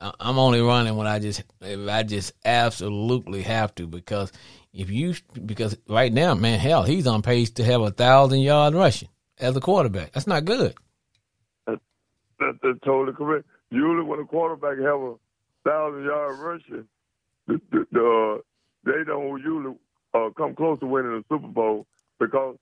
[SPEAKER 1] i'm only running when i just if i just absolutely have to because if you because right now man hell he's on pace to have a thousand yard rushing as a quarterback. That's not good.
[SPEAKER 5] That, that's totally correct. Usually, when a quarterback have a thousand yard rushing, the, the, the, uh, they don't usually uh, come close to winning the Super Bowl because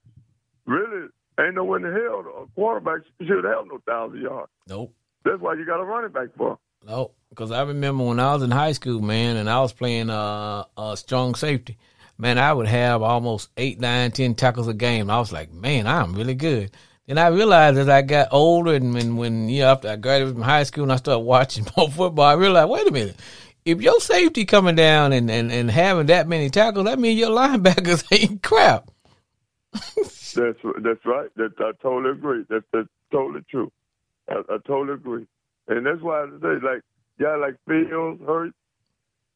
[SPEAKER 5] really ain't no way in the hell a quarterback should have no thousand yards.
[SPEAKER 1] nope
[SPEAKER 5] That's why you got a running back for.
[SPEAKER 1] No, because I remember when I was in high school, man, and I was playing uh, uh strong safety. Man, I would have almost eight, nine, ten tackles a game. I was like, man, I'm really good. Then I realized as I got older and when, when you know, after I graduated from high school and I started watching more football, I realized, wait a minute. If your safety coming down and, and, and having that many tackles, that means your linebackers ain't crap.
[SPEAKER 5] That's that's right. That I totally agree. That's that's totally true. I, I totally agree, and that's why I say like guy like Fields, Hurts,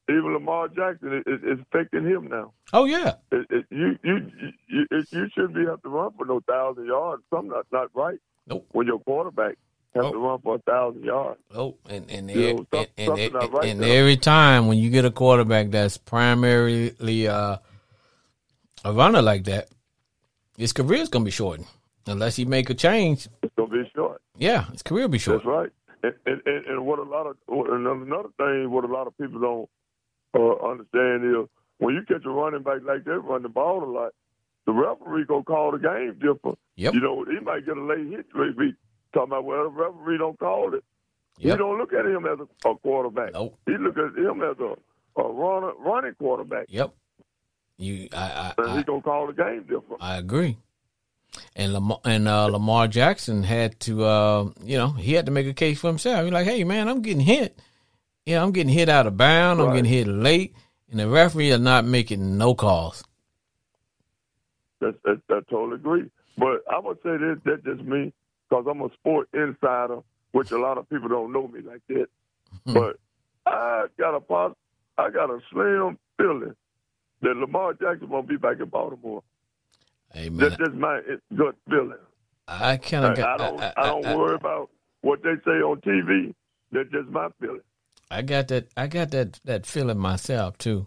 [SPEAKER 5] even Lamar Jackson, it, it, it's affecting him now.
[SPEAKER 1] Oh yeah.
[SPEAKER 5] It, it, you you you you shouldn't be have to run for no thousand yards. Something not not right.
[SPEAKER 1] Nope.
[SPEAKER 5] When your quarterback has
[SPEAKER 1] Oh.
[SPEAKER 5] to run for a thousand yards.
[SPEAKER 1] Oh, and and,
[SPEAKER 5] You know,
[SPEAKER 1] and, and,
[SPEAKER 5] something
[SPEAKER 1] and,
[SPEAKER 5] right
[SPEAKER 1] and every time when you get a quarterback that's primarily uh, a runner like that, his career's gonna be shortened unless he make a change.
[SPEAKER 5] It's gonna be short.
[SPEAKER 1] Yeah, his career will be short.
[SPEAKER 5] That's right. And, and, and, what a lot of another thing, what a lot of people don't uh, understand is when you catch a running back like that, run the ball a lot, the referee gonna call the game different.
[SPEAKER 1] Yep.
[SPEAKER 5] You know, he might get a late hit. Maybe talking about well, the referee don't call it. He
[SPEAKER 1] Yep.
[SPEAKER 5] don't look at him as a, a quarterback.
[SPEAKER 1] Nope.
[SPEAKER 5] He look at him as a, a runner, running quarterback.
[SPEAKER 1] Yep. You, I, I,
[SPEAKER 5] he gonna call the game different.
[SPEAKER 1] I, agree. And Lamar and uh, Lamar Jackson had to, uh, you know, he had to make a case for himself. He's like, hey man, I'm getting hit. Yeah, I'm getting hit out of bound. I'm getting hit late, and the referee are not making no calls.
[SPEAKER 5] That's, that, I totally agree. But I would say this that that's just me because I'm a sport insider, which a lot of people don't know me like that.
[SPEAKER 1] Hmm.
[SPEAKER 5] but I got a pos- I got a slim feeling that Lamar Jackson won't be back in Baltimore.
[SPEAKER 1] Hey man,
[SPEAKER 5] That's just my gut feeling.
[SPEAKER 1] I kind of got.
[SPEAKER 5] I don't
[SPEAKER 1] I,
[SPEAKER 5] I, don't
[SPEAKER 1] I-
[SPEAKER 5] worry about what they say on TV. That's just my feeling.
[SPEAKER 1] I got that. I got that that feeling myself too,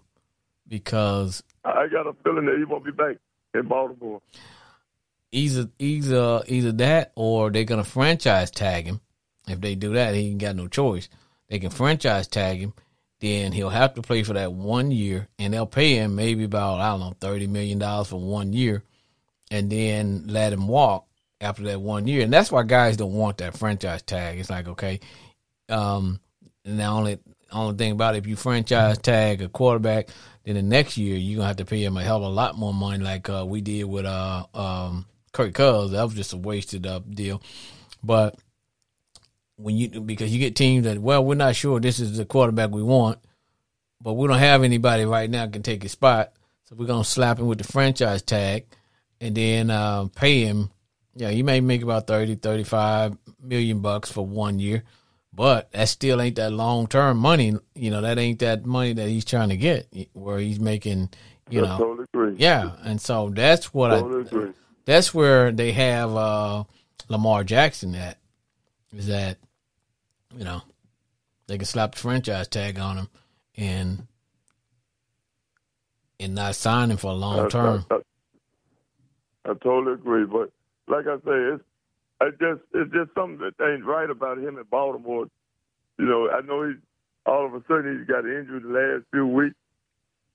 [SPEAKER 1] because
[SPEAKER 5] I got a feeling that he won't be back in Baltimore.
[SPEAKER 1] either either either that or they're gonna franchise tag him. If they do that, he ain't got no choice. They can franchise tag him, then he'll have to play for that one year, and they'll pay him maybe about I don't know thirty million dollars for one year, and then let him walk after that one year. And that's why guys don't want that franchise tag. It's like okay, um, and the only only thing about it, if you franchise tag a quarterback, then the next year you're gonna have to pay him a hell of a lot more money, like uh, we did with uh um Kirk Cousins. That was just a wasted up deal. But when you because you get teams that well, we're not sure this is the quarterback we want, but we don't have anybody right now can take his spot, so we're gonna slap him with the franchise tag, and then uh, pay him. Yeah, he may make about 30, 35 million bucks for one year, but that still ain't that long term money. You know, that ain't that money that he's trying to get where he's making. You
[SPEAKER 5] I
[SPEAKER 1] know,
[SPEAKER 5] totally agree.
[SPEAKER 1] yeah, and so that's what
[SPEAKER 5] Totally
[SPEAKER 1] I.
[SPEAKER 5] agree.
[SPEAKER 1] That's where they have uh, Lamar Jackson at. Is that you know they can slap the franchise tag on him and and not sign him for a long
[SPEAKER 5] I-
[SPEAKER 1] term.
[SPEAKER 5] I, I, I totally agree, but like I say, it's I just it's just something that ain't right about him in Baltimore. You know, I know he all of a sudden he's got injured the last few weeks,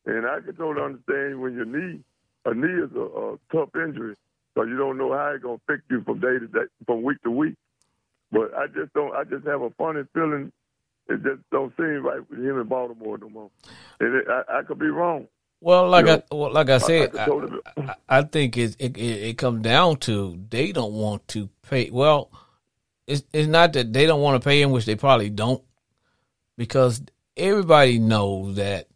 [SPEAKER 5] and I can totally understand when your knee a knee is a, a tough injury, so you don't know how it's gonna affect you from day to day, from week to week. But I just don't. I just have a funny feeling. It just don't seem right with him in Baltimore no more, and it, I, I could be wrong.
[SPEAKER 1] Well, like
[SPEAKER 5] you
[SPEAKER 1] I well, like I said,
[SPEAKER 5] I
[SPEAKER 1] I, I, think it, it it it comes down to they don't want to pay. Well, it's it's not that they don't want to pay him, which they probably don't, because everybody knows that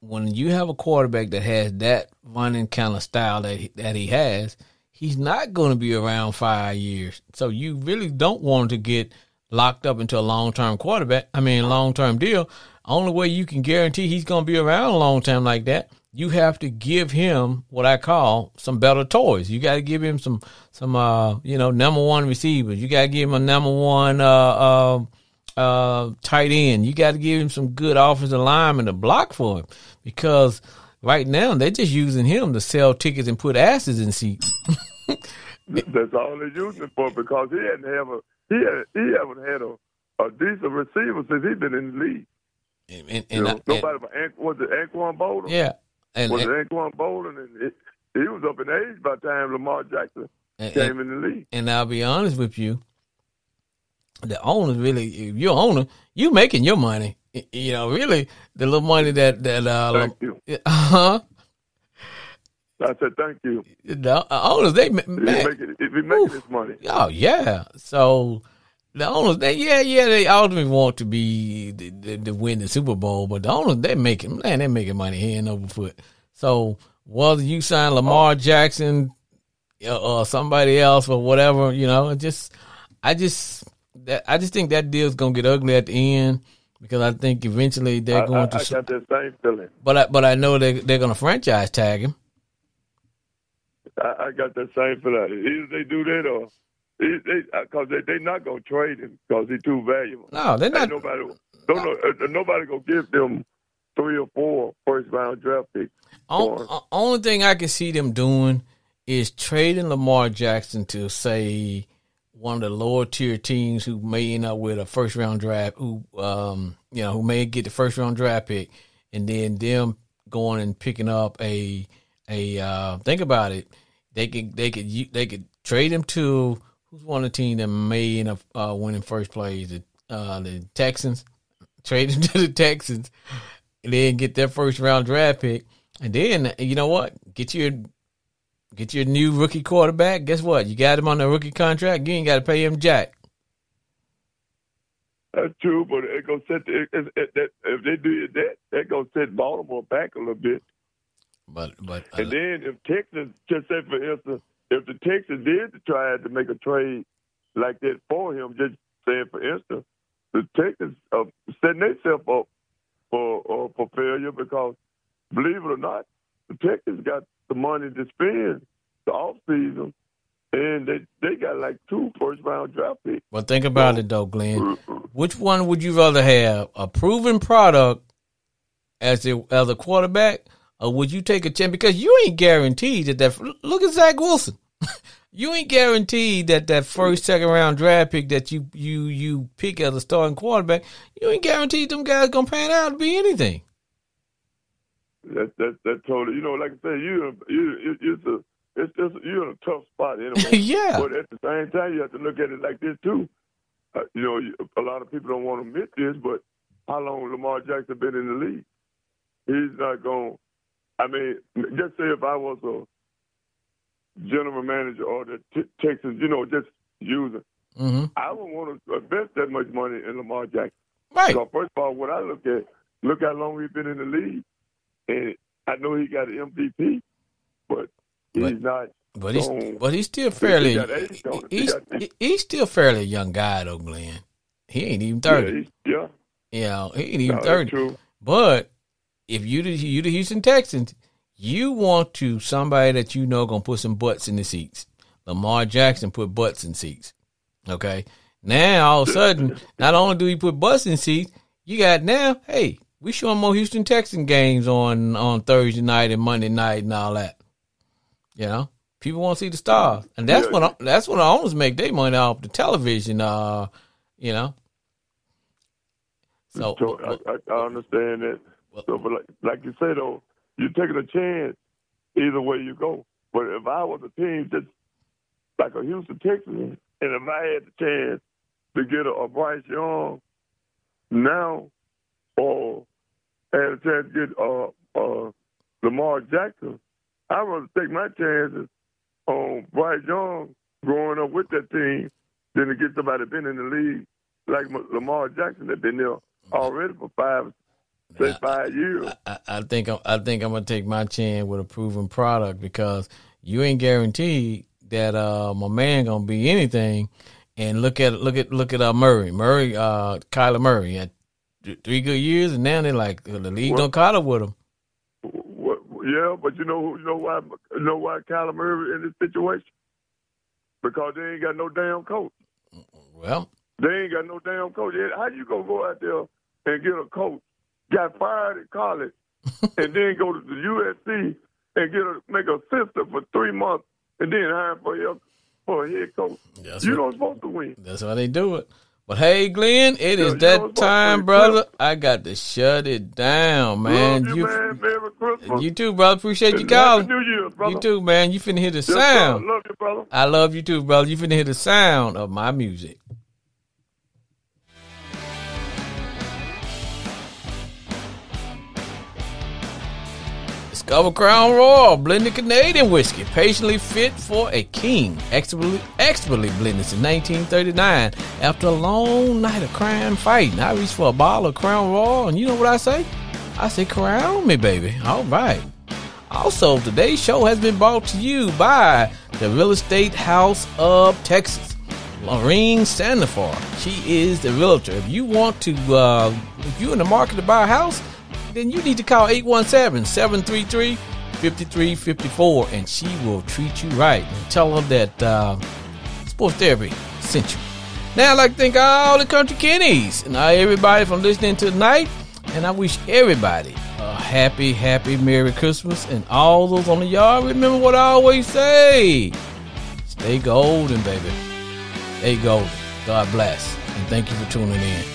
[SPEAKER 1] when you have a quarterback that has that running kind of style that he, that he has, he's not going to be around five years. So you really don't want to get locked up into a long term quarterback. I mean, long term deal. Only way you can guarantee he's going to be around a long time like that, you have to give him what I call some better toys. You got to give him some some uh you know number one receivers. You got to give him a number one uh uh uh tight end. You got to give him some good offensive linemen to block for him because right now they're just using him to sell tickets and put asses in seats.
[SPEAKER 5] That's all they're using it for because he hadn't have a he had, he haven't had a, a decent receiver since he's been in the league.
[SPEAKER 1] And, and, and
[SPEAKER 5] know, nobody but was it Anquan Boldin?
[SPEAKER 1] yeah, and,
[SPEAKER 5] was it Anquan Boldin? And it, he was up in age by the time Lamar Jackson came in the league.
[SPEAKER 1] and I'll be honest with you, the owners really, if you're owner, you making your money. You know, really, the little money that that uh,
[SPEAKER 5] Thank you.
[SPEAKER 1] huh?
[SPEAKER 5] I said thank you.
[SPEAKER 1] The owners they ma-
[SPEAKER 5] If he
[SPEAKER 1] man,
[SPEAKER 5] making if he making his money,
[SPEAKER 1] oh yeah. So the owners they yeah yeah they ultimately want to be the, the, the win the Super Bowl, but the owners they making man they making money hand over foot. So whether you sign Lamar Jackson or, or somebody else or whatever, you know, just I just that I just think that deal's gonna get ugly at the end because I think eventually they're
[SPEAKER 5] I,
[SPEAKER 1] going
[SPEAKER 5] I,
[SPEAKER 1] to.
[SPEAKER 5] I got that same feeling.
[SPEAKER 1] but I, but I know they they're gonna franchise tag him.
[SPEAKER 5] I, I got that same feeling. Either they do that or because they, they they not gonna trade him because he's too valuable.
[SPEAKER 1] No, they're not.
[SPEAKER 5] Ain't nobody don't know, uh, nobody gonna give them three or four first round draft picks.
[SPEAKER 1] On, only thing I can see them doing is trading Lamar Jackson to say one of the lower tier teams who may end up with a first round draft, who um you know who may get the first round draft pick, and then them going and picking up a a uh think about it, they could they could they could trade him to who's one of the team that may end up uh, winning first place, the uh the Texans, trade him to the Texans, and then get their first round draft pick. And then you know what? Get your get your new rookie quarterback. Guess what? You got him on a rookie contract. You ain't got to pay him jack.
[SPEAKER 5] That's true, but it gonna set the, it, it, it, if they do that, that gonna set Baltimore back a little bit.
[SPEAKER 1] But but uh,
[SPEAKER 5] And then if Texas, just say for instance, if the Texans did try to make a trade like that for him, just saying for instance, the Texans are setting themselves up for uh, for failure because, believe it or not, the Texans got the money to spend the off season, and they they got like two first round draft picks.
[SPEAKER 1] but think about it though, Glenn. Uh-uh. Which one would you rather have? A proven product as a as a quarterback, or would you take a chance? Because you ain't guaranteed that that. Look at Zach Wilson. you ain't guaranteed that that first second round draft pick that you you you pick as a starting quarterback. You ain't guaranteed them guys gonna pan out to be anything.
[SPEAKER 5] That that that totally, you know, like I said, you you you it's a it's just you're in a tough spot anyway.
[SPEAKER 1] yeah.
[SPEAKER 5] But at the same time, you have to look at it like this too. Uh, you know, a lot of people don't want to admit this, but how long Lamar Jackson been in the league. He's not going. I mean, just say if I was a general manager or the t- Texans, you know, just using,
[SPEAKER 1] hmm
[SPEAKER 5] I wouldn't want to invest that much money in Lamar Jackson.
[SPEAKER 1] Right.
[SPEAKER 5] So first of all, what I look at, look how long he's been in the league, and I know he got an MVP, but he's
[SPEAKER 1] But-
[SPEAKER 5] not.
[SPEAKER 1] But he's but he's still fairly
[SPEAKER 5] He got age on it. He
[SPEAKER 1] he's
[SPEAKER 5] got-
[SPEAKER 1] he- he's still fairly a young guy though, Glenn. He ain't even thirty.
[SPEAKER 5] Yeah, yeah,
[SPEAKER 1] he ain't even
[SPEAKER 5] no,
[SPEAKER 1] thirty.
[SPEAKER 5] true.
[SPEAKER 1] But if you the you the Houston Texans, you want to somebody that you know gonna put some butts in the seats. Lamar Jackson put butts in seats. Okay. Now all of a sudden, not only do he put butts in seats, you got now, hey, we showing more Houston Texan games on on Thursday night and Monday night and all that. You know, people want to see the stars, and that's
[SPEAKER 5] Yeah.
[SPEAKER 1] when that's when the owners make their money off the television. Uh, you know. So,
[SPEAKER 5] I, I, I understand that. So, but like, like you say though, you're taking a chance either way you go. But if I was a team just like a Houston Texans, and if I had the chance to get a, a Bryce Young now, or had a chance to get uh, uh, Lamar Jackson, I'd rather take my chances on Bryce Young growing up with that team than to get somebody been in the league like Lamar Jackson that been there already for five, say five years.
[SPEAKER 1] I, I think I'm, I think I'm gonna take my chance with a proven product because you ain't guaranteed that uh my man gonna be anything. And look at look at look at uh Murray Murray uh Kyler Murray th- three good years and now they're like uh, the league
[SPEAKER 5] Well-
[SPEAKER 1] don't caught up with him.
[SPEAKER 5] What, yeah, but you know, you know why, you know why Kyler Murray in this situation? Because they ain't got no damn coach.
[SPEAKER 1] Well,
[SPEAKER 5] They ain't got no damn coach. How you gonna go out there and get a coach? Got fired at college, and then go to the USC and get a make a assistant for three months, and then hire for your for a head coach.
[SPEAKER 1] that's
[SPEAKER 5] you
[SPEAKER 1] what,
[SPEAKER 5] don't supposed to win.
[SPEAKER 1] that's why they do it. But hey, Glenn, it
[SPEAKER 5] Yeah,
[SPEAKER 1] is that time, brother. I got to shut it down, man.
[SPEAKER 5] Love you, man.
[SPEAKER 1] You too, brother. Appreciate you
[SPEAKER 5] and Happy
[SPEAKER 1] calling.
[SPEAKER 5] New Year, brother.
[SPEAKER 1] You too, man. You finna hear the
[SPEAKER 5] Yes, sir.
[SPEAKER 1] sound.
[SPEAKER 5] Love you, brother.
[SPEAKER 1] I love you too, brother. You finna hear the sound of my music. Discover Crown Royal, blended Canadian whiskey, patiently fit for a king, expertly, expertly blended since 1939. After a long night of crime fighting, I reach for a bottle of Crown Royal, and you know what I say? I say, crown me, baby. All right. Also, today's show has been brought to you by the Real Estate House of Texas, Lorene Sandifer. She is the realtor. If you want to, uh, if you're in the market to buy a house, then you need to call 817-733-5354 and she will treat you right and tell her that uh, sports therapy sent you. Now I'd like to thank all the country kennies and everybody from listening tonight. And I wish everybody a happy, happy Merry Christmas. And all those on the yard, remember what I always say. Stay golden, baby. Stay golden. God bless. And thank you for tuning in.